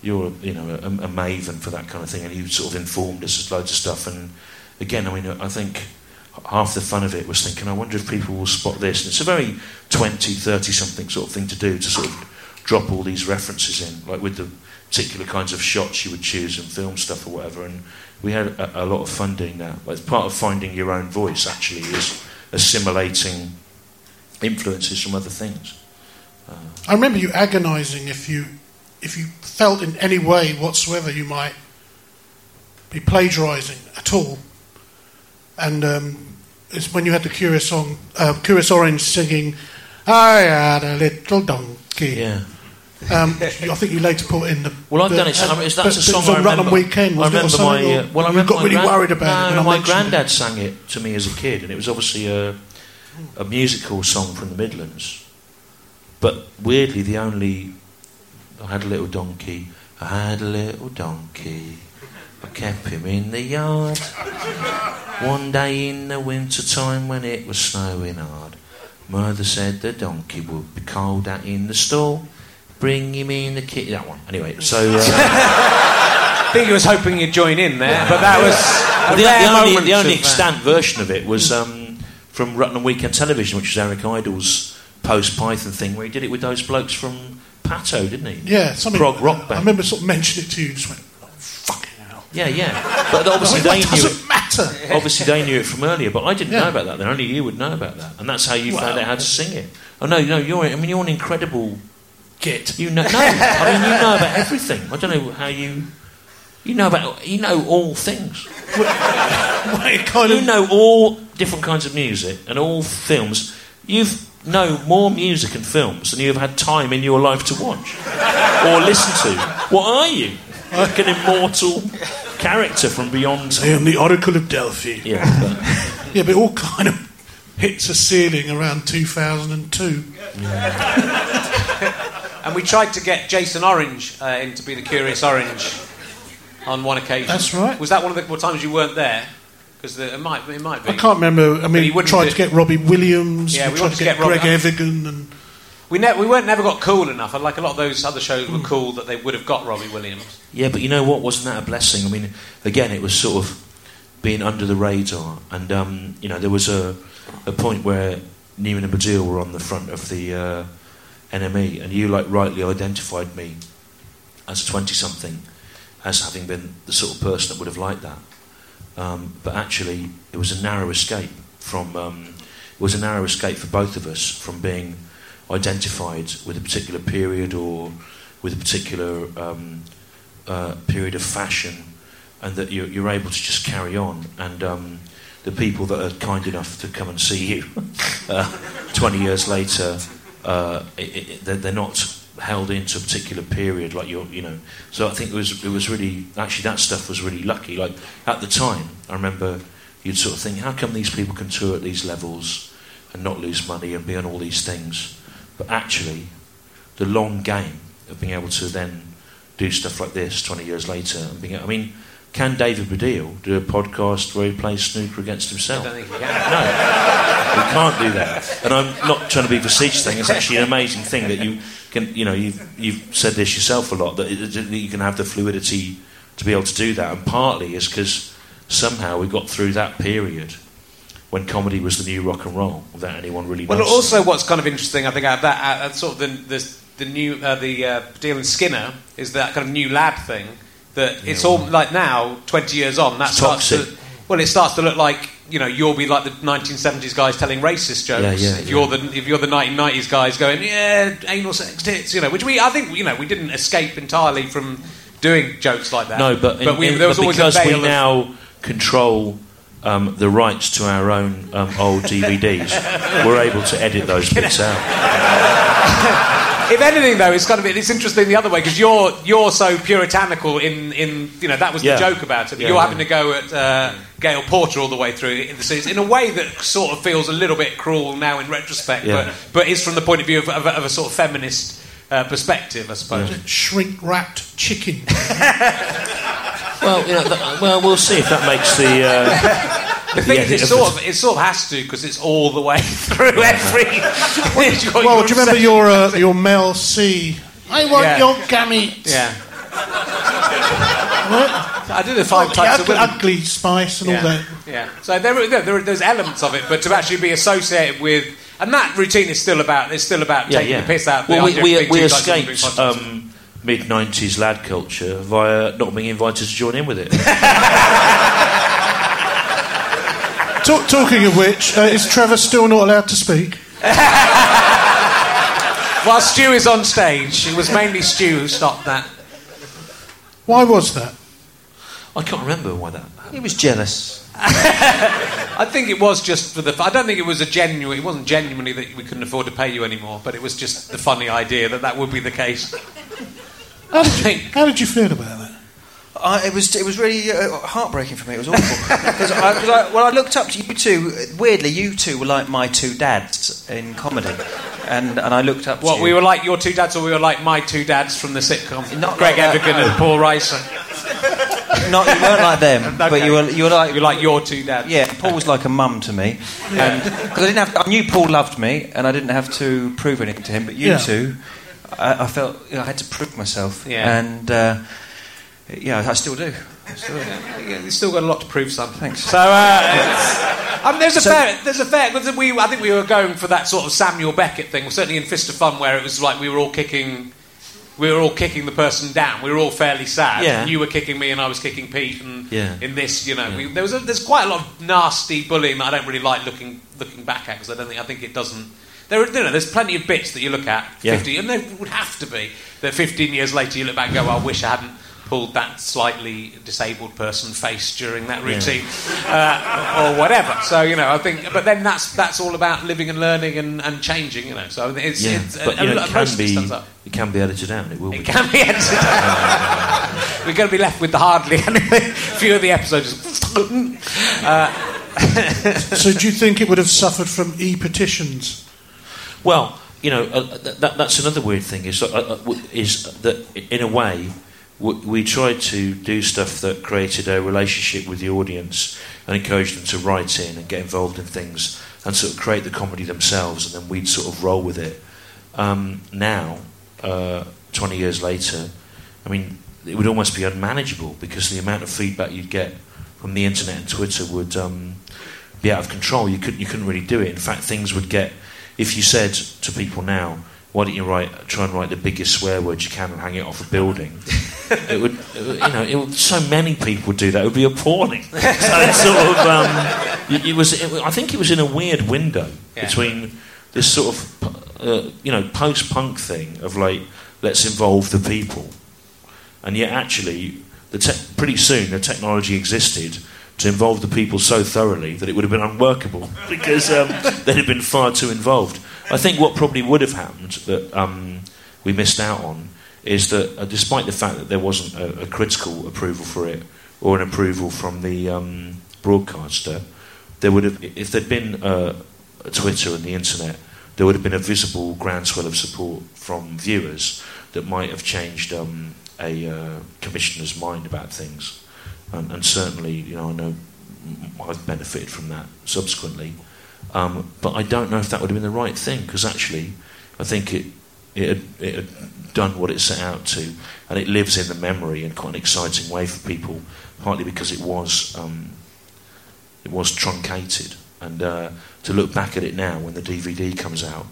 you're you know a, a maven for that kind of thing, and you sort of informed us of loads of stuff. And again, I mean, I think half the fun of it was thinking, I wonder if people will spot this. And it's a very 20, 30 something sort of thing to do to sort of drop all these references in, like with the particular kinds of shots you would choose and film stuff or whatever. And we had a, a lot of fun doing that. It's part of finding your own voice. Actually, is assimilating influences from other things. I remember you agonising if you if you felt in any way whatsoever you might be plagiarising at all. And um, it's when you had the Curious song, uh, Curious Orange singing, "I had a little donkey." Yeah. Um, I think you later put in the. Well, I've the- done it. I mean, but- that's but a song I remember. Rutland Weekend. I wasn't it, or remember my. Uh, well, I you remember got my really gran- worried about no, it. my mentioned it. granddad sang it to me as a kid, and it was obviously a, a musical song from the Midlands. But weirdly, the only I had a little donkey. I had a little donkey. I kept him in the yard. One day in the winter time when it was snowing hard, mother said the donkey would be cold out in the stall. Bring him in the kit. That one. Anyway, so. Uh, I think he was hoping you'd join in there, but that was a the, rare the only, the only of, uh, extant version of it was um, from Rutland Weekend Television, which was Eric Idle's post Python thing, where he did it with those blokes from Patto, didn't he? Yeah, something. prog rock band. I remember sort of mentioning it to you. Just went, fucking hell. Yeah, yeah. But obviously they knew doesn't it. matter. Obviously they knew it from earlier, but I didn't Yeah. know about that. Then only you would know about that, and that's how you found out how to sing it. Oh no, no, you're. I mean, you're an incredible. Git. You know, no. I mean, you know about everything. I don't know how you. You know about. You know all things. Kind You know all different kinds of music and all films. You've know more music and films than you have had time in your life to watch or listen to. What are you? Like an immortal character from beyond. I am the Oracle of Delphi. Yeah, but Yeah, but it all kind of hits a ceiling around 2002. And we tried to get Jason Orange uh, in to be the Curious Orange on one occasion. That's right. Was that one of the what times you weren't there? Because it might, it might be. I can't remember. I mean, he we wouldn't tried do- to get Robbie Williams. Yeah, we, we tried to to get get Rob- Greg Evigan, and We, ne- we weren't never got cool enough. Like a lot of those other shows were cool that they would have got Robbie Williams. yeah, but you know what? Wasn't that a blessing? I mean, again, it was sort of being under the radar, and um, you know, there was a a point where Newman and Baddiel were on the front of the uh, NME, and you like rightly identified me as a twenty-something as having been the sort of person that would have liked that. Um, but actually, it was a narrow escape from. Um, it was a narrow escape for both of us from being identified with a particular period or with a particular um, uh, period of fashion, and that you're, you're able to just carry on. And um, the people that are kind enough to come and see you uh, 20 years later, uh, it, it, they're, not held into a particular period like you're, you know. So I think it was it was really actually that stuff was really lucky. Like at the time, I remember you'd sort of think, how come these people can tour at these levels and not lose money and be on all these things? But actually, the long game of being able to then do stuff like this 20 years later and being, I mean, can David Baddiel do a podcast where he plays snooker against himself? I don't think he can. No, we can't do that. And I'm not trying to be facetious. Thing it's actually an amazing thing that you can, you know, you've you've said this yourself a lot that, it, that you can have the fluidity to be able to do that. And partly is because somehow we got through that period when comedy was the new rock and roll without anyone really. Well, noticing. also what's kind of interesting, I think, out of that, out of sort of the the, the new uh, the uh, Deal and Skinner is that kind of new lad thing. That it's all like now, twenty years on, that starts to well, it starts to look like you know you'll be like the 1970s guys telling racist jokes. Yeah, yeah, if yeah. you're the if you're the 1990s guys going yeah anal sex tits, you know, which we I think you know we didn't escape entirely from doing jokes like that. No, but, in- we, in- there was but always because we of- now control um, the rights to our own um, old DVDs, we're able to edit those bits out. If anything, though, it's kind of it's interesting the other way because you're you're so puritanical in, in you know that was Yeah. the joke about it. Yeah, you're yeah. having to go at uh, Gail Porter all the way through in the series in a way that sort of feels a little bit cruel now in retrospect, Yeah. but but is from the point of view of, of, a, of a sort of feminist uh, perspective, I suppose. shrink wrapped chicken. Well, you know, th- well, we'll see if that makes the. Uh, The thing Yeah, is, it sort of it sort of has to because it's all the way through every. You've well, do you remember your uh, your Mel C? I want Yeah. your gametes. Yeah, What? I did the five Oh, types the of women. ugly spice and all that. Yeah. So there, are- there, there, are- there's elements of it, but to actually be associated with, and that routine is still about, it's still about yeah, taking yeah. the piss out. of the Well, we, idea of we, being we two guys doing escaped podcasts. um, mid '90s lad culture via not being invited to join in with it. Talk, talking of which, uh, is Trevor still not allowed to speak? While Stu is on stage, it was mainly Stu who stopped that. Why was that? I can't remember why that. He was jealous. I think it was just for the. I don't think it was a genuine. It wasn't genuinely that we couldn't afford to pay you anymore, but it was just the funny idea that that would be the case. How did you, how did you feel about that? I, it was it was really uh, heartbreaking for me. It was awful because I, I, well, I looked up to you two. Weirdly, you two were like my two dads in comedy, and and I looked up. What to you. we were like your two dads, or we were like my two dads from the sitcom, Not Greg like Evigan and Paul Reiser. Not you weren't like them, but you were you were like You're like your two dads. yeah. Paul was like a mum to me, and because I didn't have I knew Paul loved me, and I didn't have to prove anything to him. But you Yeah. two, I, I felt you know, I had to prove myself, Yeah. and uh, yeah, I still do. I still. Yeah, you've still got a lot to prove, son. Thanks. So, uh, it's- um, there's a So- fair, there's a fair. because We, I think we were going for that sort of Samuel Beckett thing. Certainly in Fist of Fun, where it was like we were all kicking, we were all kicking the person down. We were all fairly sad. Yeah. You were kicking me, and I was kicking Pete. And Yeah. in this, you know, we, there was a, there's quite a lot of nasty bullying that I don't really like looking looking back at because I don't think I think it doesn't. There, are, you know, there's plenty of bits that you look at, Yeah. and there would have to be that 15 years later you look back and go, "I wish I hadn't pulled that slightly disabled person face during that Yeah. routine, uh, or whatever." So you know, I think, but then that's that's all about living and learning and, and changing, you know. So I think it's, Yeah, it's but a- you a know, it can be up. it can be edited out. It will be. It can be edited. Down. We're going to be left with the hardly anything. A few of the episodes. uh, So, do you think it would have suffered from e petitions? Well, you know, uh, that, that's another weird thing is, uh, uh, is that in a way w- we tried to do stuff that created a relationship with the audience and encouraged them to write in and get involved in things and sort of create the comedy themselves, and then we'd sort of roll with it. Um, now, uh, 20 years later, I mean, it would almost be unmanageable because the amount of feedback you'd get from the internet and Twitter would um, be out of control. You couldn't, you couldn't really do it. In fact, things would get. If you said to people now, "Why don't you write, try and write the biggest swear word you can and hang it off a building?" it would, it would- you know, it would, so many people would do that. It would be appalling. so sort of, um, it, it was. It, I think it was in a weird window Yeah. between this sort of, uh, you know, post-punk thing of like, let's involve the people and yet actually, the te- pretty soon the technology existed to involve the people so thoroughly that it would have been unworkable because um, they'd have been far too involved. I think what probably would have happened that um, we missed out on is that, uh, despite the fact that there wasn't a, a critical approval for it or an approval from the um, broadcaster, there would have, if there'd been uh, Twitter and the internet, there would have been a visible groundswell of support from viewers that might have changed um, a uh, commissioner's mind about things. Um, and certainly, you know, I know I've benefited from that subsequently. Um, but I don't know if that would have been the right thing because actually, I think it it had, it had done what it set out to, and it lives in the memory in quite an exciting way for people. Partly because it was um, it was truncated, and uh, to look back at it now when the DVD comes out,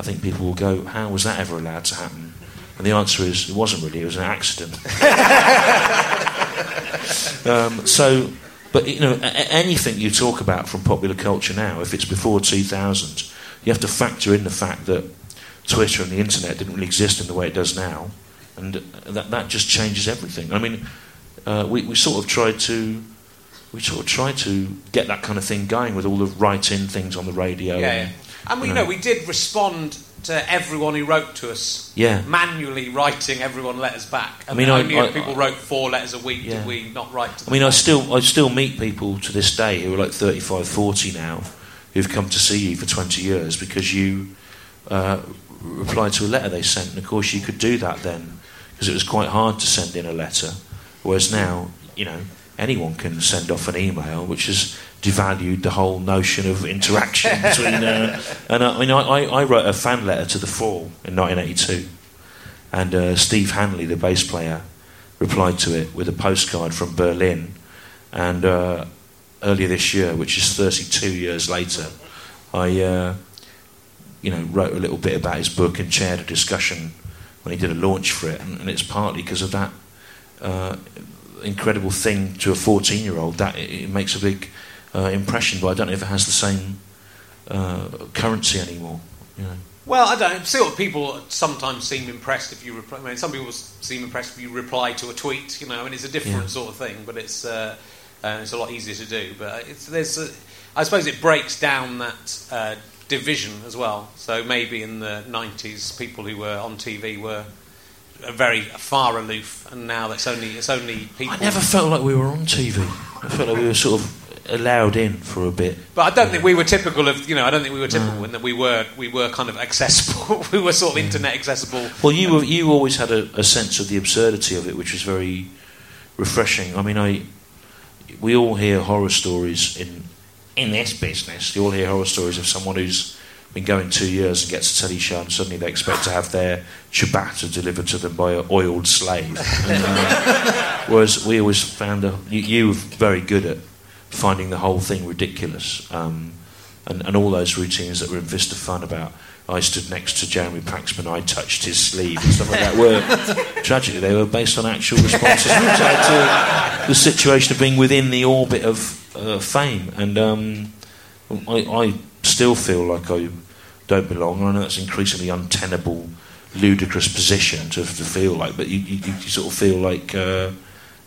I think people will go, "How was that ever allowed to happen?" And the answer is, it wasn't really. It was an accident. um, so, but you know, anything you talk about from popular culture now, if it's before 2000, you have to factor in the fact that Twitter and the internet didn't really exist in the way it does now, and that that just changes everything. I mean, uh, we we sort of tried to. We sort of tried to get that kind of thing going with all the write-in things on the radio. Yeah, and, yeah. And we you know we did respond to everyone who wrote to us. Yeah. Manually writing everyone letters back. I mean, I- I- if people wrote four letters a week Yeah. did we not write to I mean, I still I still meet people to this day who are like 35, 40 now, who've come to see you for 20 years because you uh, replied to a letter they sent. And of course, you could do that then because it was quite hard to send in a letter. Whereas now, you know, anyone can send off an email, which has devalued the whole notion of interaction between. Uh, and I mean, I, I, I wrote a fan letter to the Fall in 1982, and uh, Steve Hanley, the bass player, replied to it with a postcard from Berlin. And uh, earlier this year, which is 32 years later, I, uh, you know, wrote a little bit about his book and chaired a discussion when he did a launch for it, and, and it's partly because of that uh, incredible thing to a 14 year old that it, it, makes a big uh, impression, but I don't know if it has the same uh, currency anymore. You know. Well, I don't see what people sometimes seem impressed if you reply. I mean, some people seem impressed if you reply to a tweet. You know, I mean, it's a different Yeah. sort of thing, but it's uh, uh, it's a lot easier to do. But it's there's, a, I suppose, it breaks down that uh, division as well. So maybe in the '90s, people who were on TV were very far aloof, and now it's only it's only people. I never felt like we were on TV. I felt like we were sort of allowed in for a bit. But I don't think we were typical of you know. I don't think we were typical in that we were we were kind of accessible. we were sort of internet accessible. Well, you were, you always had a, a sense of the absurdity of it, which was very refreshing. I mean, I we all hear horror stories in in this business. You all hear horror stories of someone who's been going two years and gets a telly show, and suddenly they expect to have their ciabatta delivered to them by an oiled slave. And, uh, whereas we always found a, you, you were very good at finding the whole thing ridiculous. Um, and, and all those routines that were in Fist of Fun about I stood next to Jeremy Paxman, I touched his sleeve and stuff like that were tragically they were based on actual responses to the situation of being within the orbit of uh, fame. And um, I, I still feel like I don't belong. And I know that's an increasingly untenable, ludicrous position to, to feel like, but you, you, you sort of feel like uh,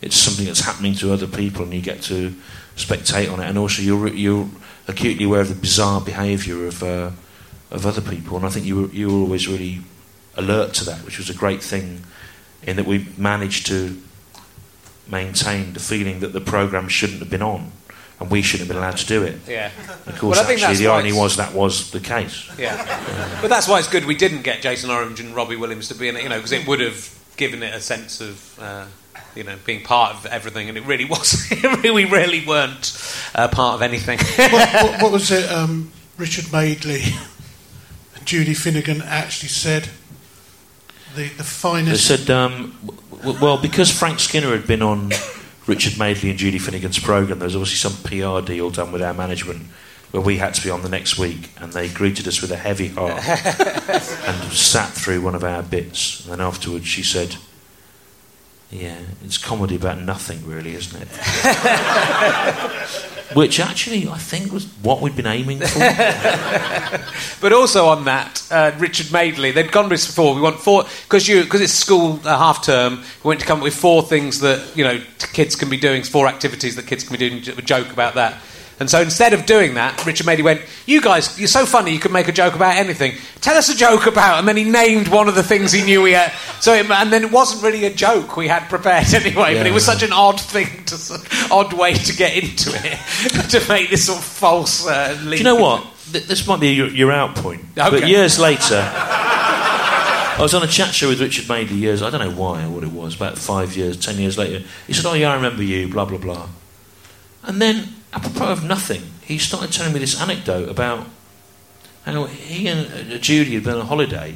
it's something that's happening to other people, and you get to spectate on it. And also, you're you're acutely aware of the bizarre behaviour of uh, of other people. And I think you were you were always really alert to that, which was a great thing. In that we managed to maintain the feeling that the programme shouldn't have been on, and we shouldn't have been allowed to do it. Yeah. Of course, Well, actually, the irony was that was the case. Yeah, but that's why it's good we didn't get Jason Orange and Robbie Williams to be in it, you know, because it would have given it a sense of, uh, you know, being part of everything, and it really was. we really weren't uh, part of anything. what, what, what was it? Um, Richard Madeley and Judy Finnegan actually said the the They finest. said, um, w- well, because Frank Skinner had been on Richard Madeley and Judy Finnegan's programme, there was obviously some PR deal done with our management where we had to be on the next week, and they greeted us with a heavy heart and sat through one of our bits. And then afterwards, she said, "Yeah, it's comedy about nothing, really, isn't it?" Which actually, I think, was what we'd been aiming for. But also on that, uh, Richard Madeley, they'd gone this before. We want four because you because it's school uh, half term. We went to come up with four things that you know kids can be doing, four activities that kids can be doing. A joke about that. And so instead of doing that, Richard Madeley went, "You guys, you're so funny. You can make a joke about anything. Tell us a joke about." And then he named one of the things he knew we had. So it, and then it wasn't really a joke we had prepared anyway. But it was Yeah. such an odd thing, to, odd way to get into it, to make this sort of false. Uh, Do you know what? Th- This might be your, your out point. But years later, I was on a chat show with Richard Madeley years, I don't know why or what it was, about five years, ten years later. He said, Oh, yeah, I remember you, blah, blah, blah. And then, apropos of nothing, he started telling me this anecdote about how he and uh, Judy had been on holiday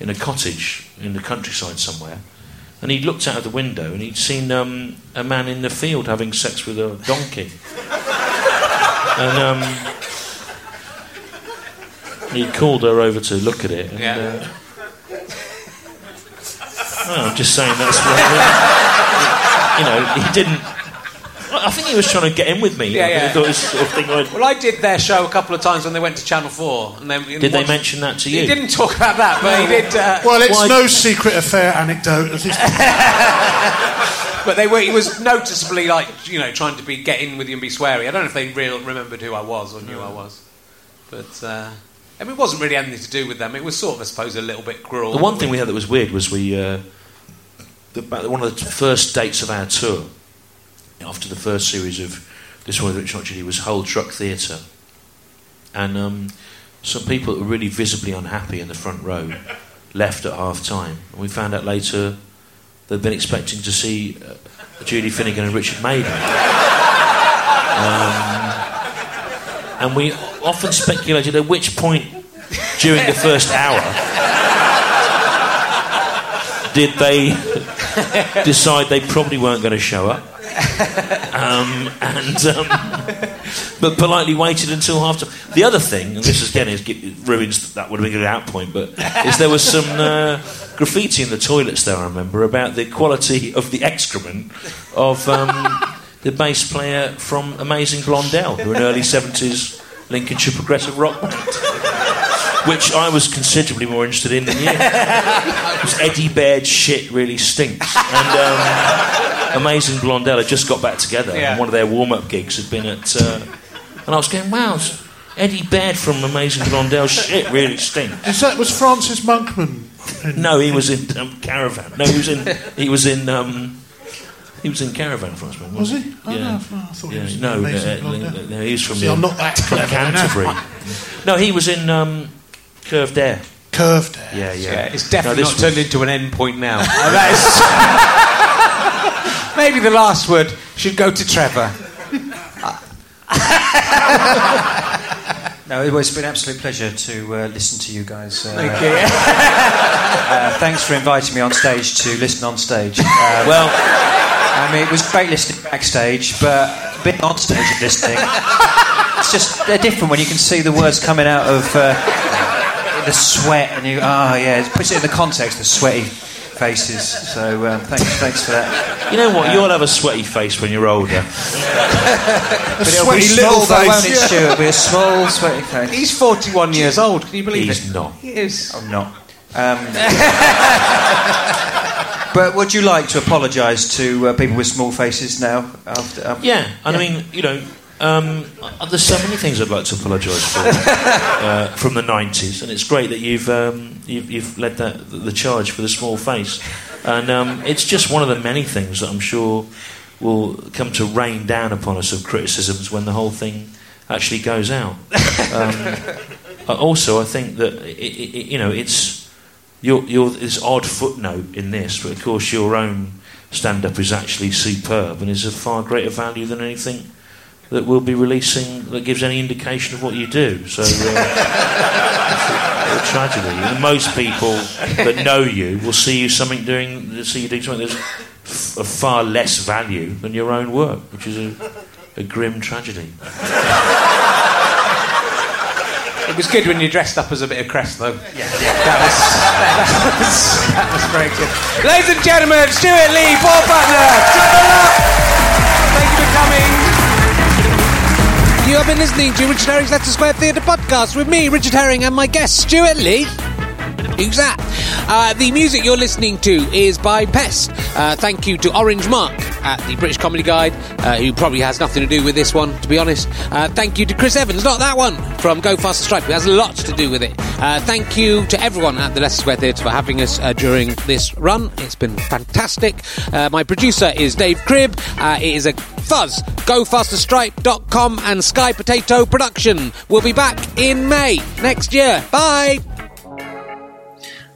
in a cottage in the countryside somewhere. And he'd looked out of the window and he'd seen um, a man in the field having sex with a donkey. and um, he called her over to look at it. And, Yeah. uh, well, I'm just saying that's what. you know, he didn't. I I think he was trying to get in with me. Yeah, yeah. thought sort of thing I'd- Well, I did their show a couple of times when they went to Channel Four, and then Did they mention that to you? He didn't talk about that, but he did. Uh, well, it's Why- no secret affair anecdote. But they were. He was noticeably like you know trying to be get in with you and be sweary. I don't know if they real remembered who I was or knew I was, but uh, I mean, it wasn't really anything to do with them. It was sort of, I suppose, a little bit cruel. The one thing we had that was weird was we, uh, the, about one of the first dates of our tour, after the first series of This One with Rich Judy, was Hull Truck Theatre. And um, some people that were really visibly unhappy in the front row left at half time. And we found out later they'd been expecting to see uh, Judy Finnegan and Richard Madeley. Um, and we often speculated at which point during the first hour did they decide they probably weren't going to show up? um, and um, but politely waited until half time. The other thing, and this is again is, ruins that would have been a good out point, but is there was some uh, graffiti in the toilets there. I remember about the quality of the excrement of um, the bass player from Amazing Blondel, who were an early seventies Lincolnshire progressive rock band. Which I was considerably more interested in than you. Because Eddie Baird shit really stinks. And um, Amazing Blondel had just got back together, Yeah. and one of their warm up gigs had been at. Uh, and I was going, wow, Eddie Baird from Amazing Blondel shit really stinks. Is that was Francis Monkman? No, he was in um, Caravan. No, he was in. He was in. Um, he was in Caravan for us, man. Was wasn't he? Oh, yeah. no, I thought he was in no, Amazing uh, Blondel. no, he's from. See, the- I'm not that clever, Canterbury. no, he was in um, Curved Air. Curved Air. Yeah, yeah. Yeah, it's definitely No, not this turned into an end point now. That is- Maybe the last word should go to Trevor. No, it was- it's been an absolute pleasure to uh, listen to you guys. Uh, Thank you. uh, thanks for inviting me on stage to listen on stage. Uh, well, I mean, it was great listening backstage, but being on stage and listening, it's just they're different when you can see the words coming out of uh, the sweat, and you, oh yeah, it puts it in the context, the sweaty faces. So um, thanks, thanks for that. You know what? You'll have a sweaty face when you're older. But it'll be small, though, won't it, Stu? It'll be a small, sweaty face. He's 41 years old. Can you believe He's it? not. He is. I'm not. Um, but would you like to apologise to uh, people with small faces now? After, um, Yeah, and I mean, you know, um, uh, there's so many things I'd like to apologise for uh, from the '90s, and it's great that you've um, you've, you've led that the charge for the small face, and um, it's just one of the many things that I'm sure will come to rain down upon us of criticisms when the whole thing actually goes out. Um, uh, also, I think that i i i you know it's your your this odd footnote in this, but of course your own stand up is actually superb and is of far greater value than anything that we'll be releasing that gives any indication of what you do. So, uh, it's a, a tragedy. Most people that know you will see you something doing, see you doing something that's of far less value than your own work, which is a, a grim tragedy. It was good when you dressed up as a bit of Crest, though. Yeah, That was, that was, that was very good. Ladies and gentlemen, Stewart Lee, Paul Butler, Trevor Lock, thank you for coming. You have been listening to Richard Herring's Leicester Square Theatre podcast with me, Richard Herring, and my guest, Stewart Lee. Who's that? Uh, the music you're listening to is by Pest. Uh, thank you to Orange Mark at the British Comedy Guide, uh, who probably has nothing to do with this one, to be honest. Uh, thank you to Chris Evans, not that one, from Go Faster Stripe, who has lots to do with it. Uh, thank you to everyone at the Leicester Square Theatre for having us uh, during this run. It's been fantastic. My producer is Dave Cribb. It is a fuzz. GoFasterStripe.com and Sky Potato Production. We'll be back in May next year. Bye.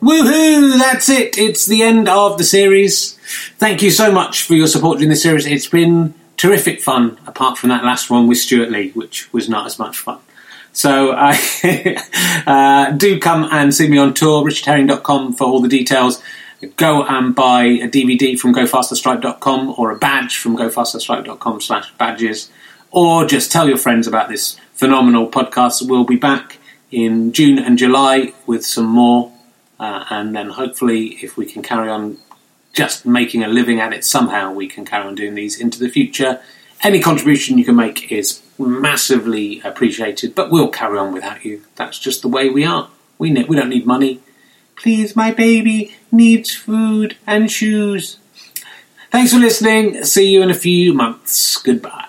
Woohoo! That's it. It's the end of the series. Thank you so much for your support during the series. It's been terrific fun, apart from that last one with Stewart Lee, which was not as much fun. So uh, uh, do come and see me on tour, richardherring.com for all the details. Go and buy a DVD from gofasterstripe.com or a badge from gofasterstripe.com slash badges. Or just tell your friends about this phenomenal podcast. We'll be back in June and July with some more. Uh, and then hopefully, if we can carry on just making a living at it somehow, we can carry on doing these into the future. Any contribution you can make is massively appreciated, but we'll carry on without you. That's just the way we are. We, ne- we don't need money. Please, my baby needs food and shoes. Thanks for listening. See you in a few months. Goodbye.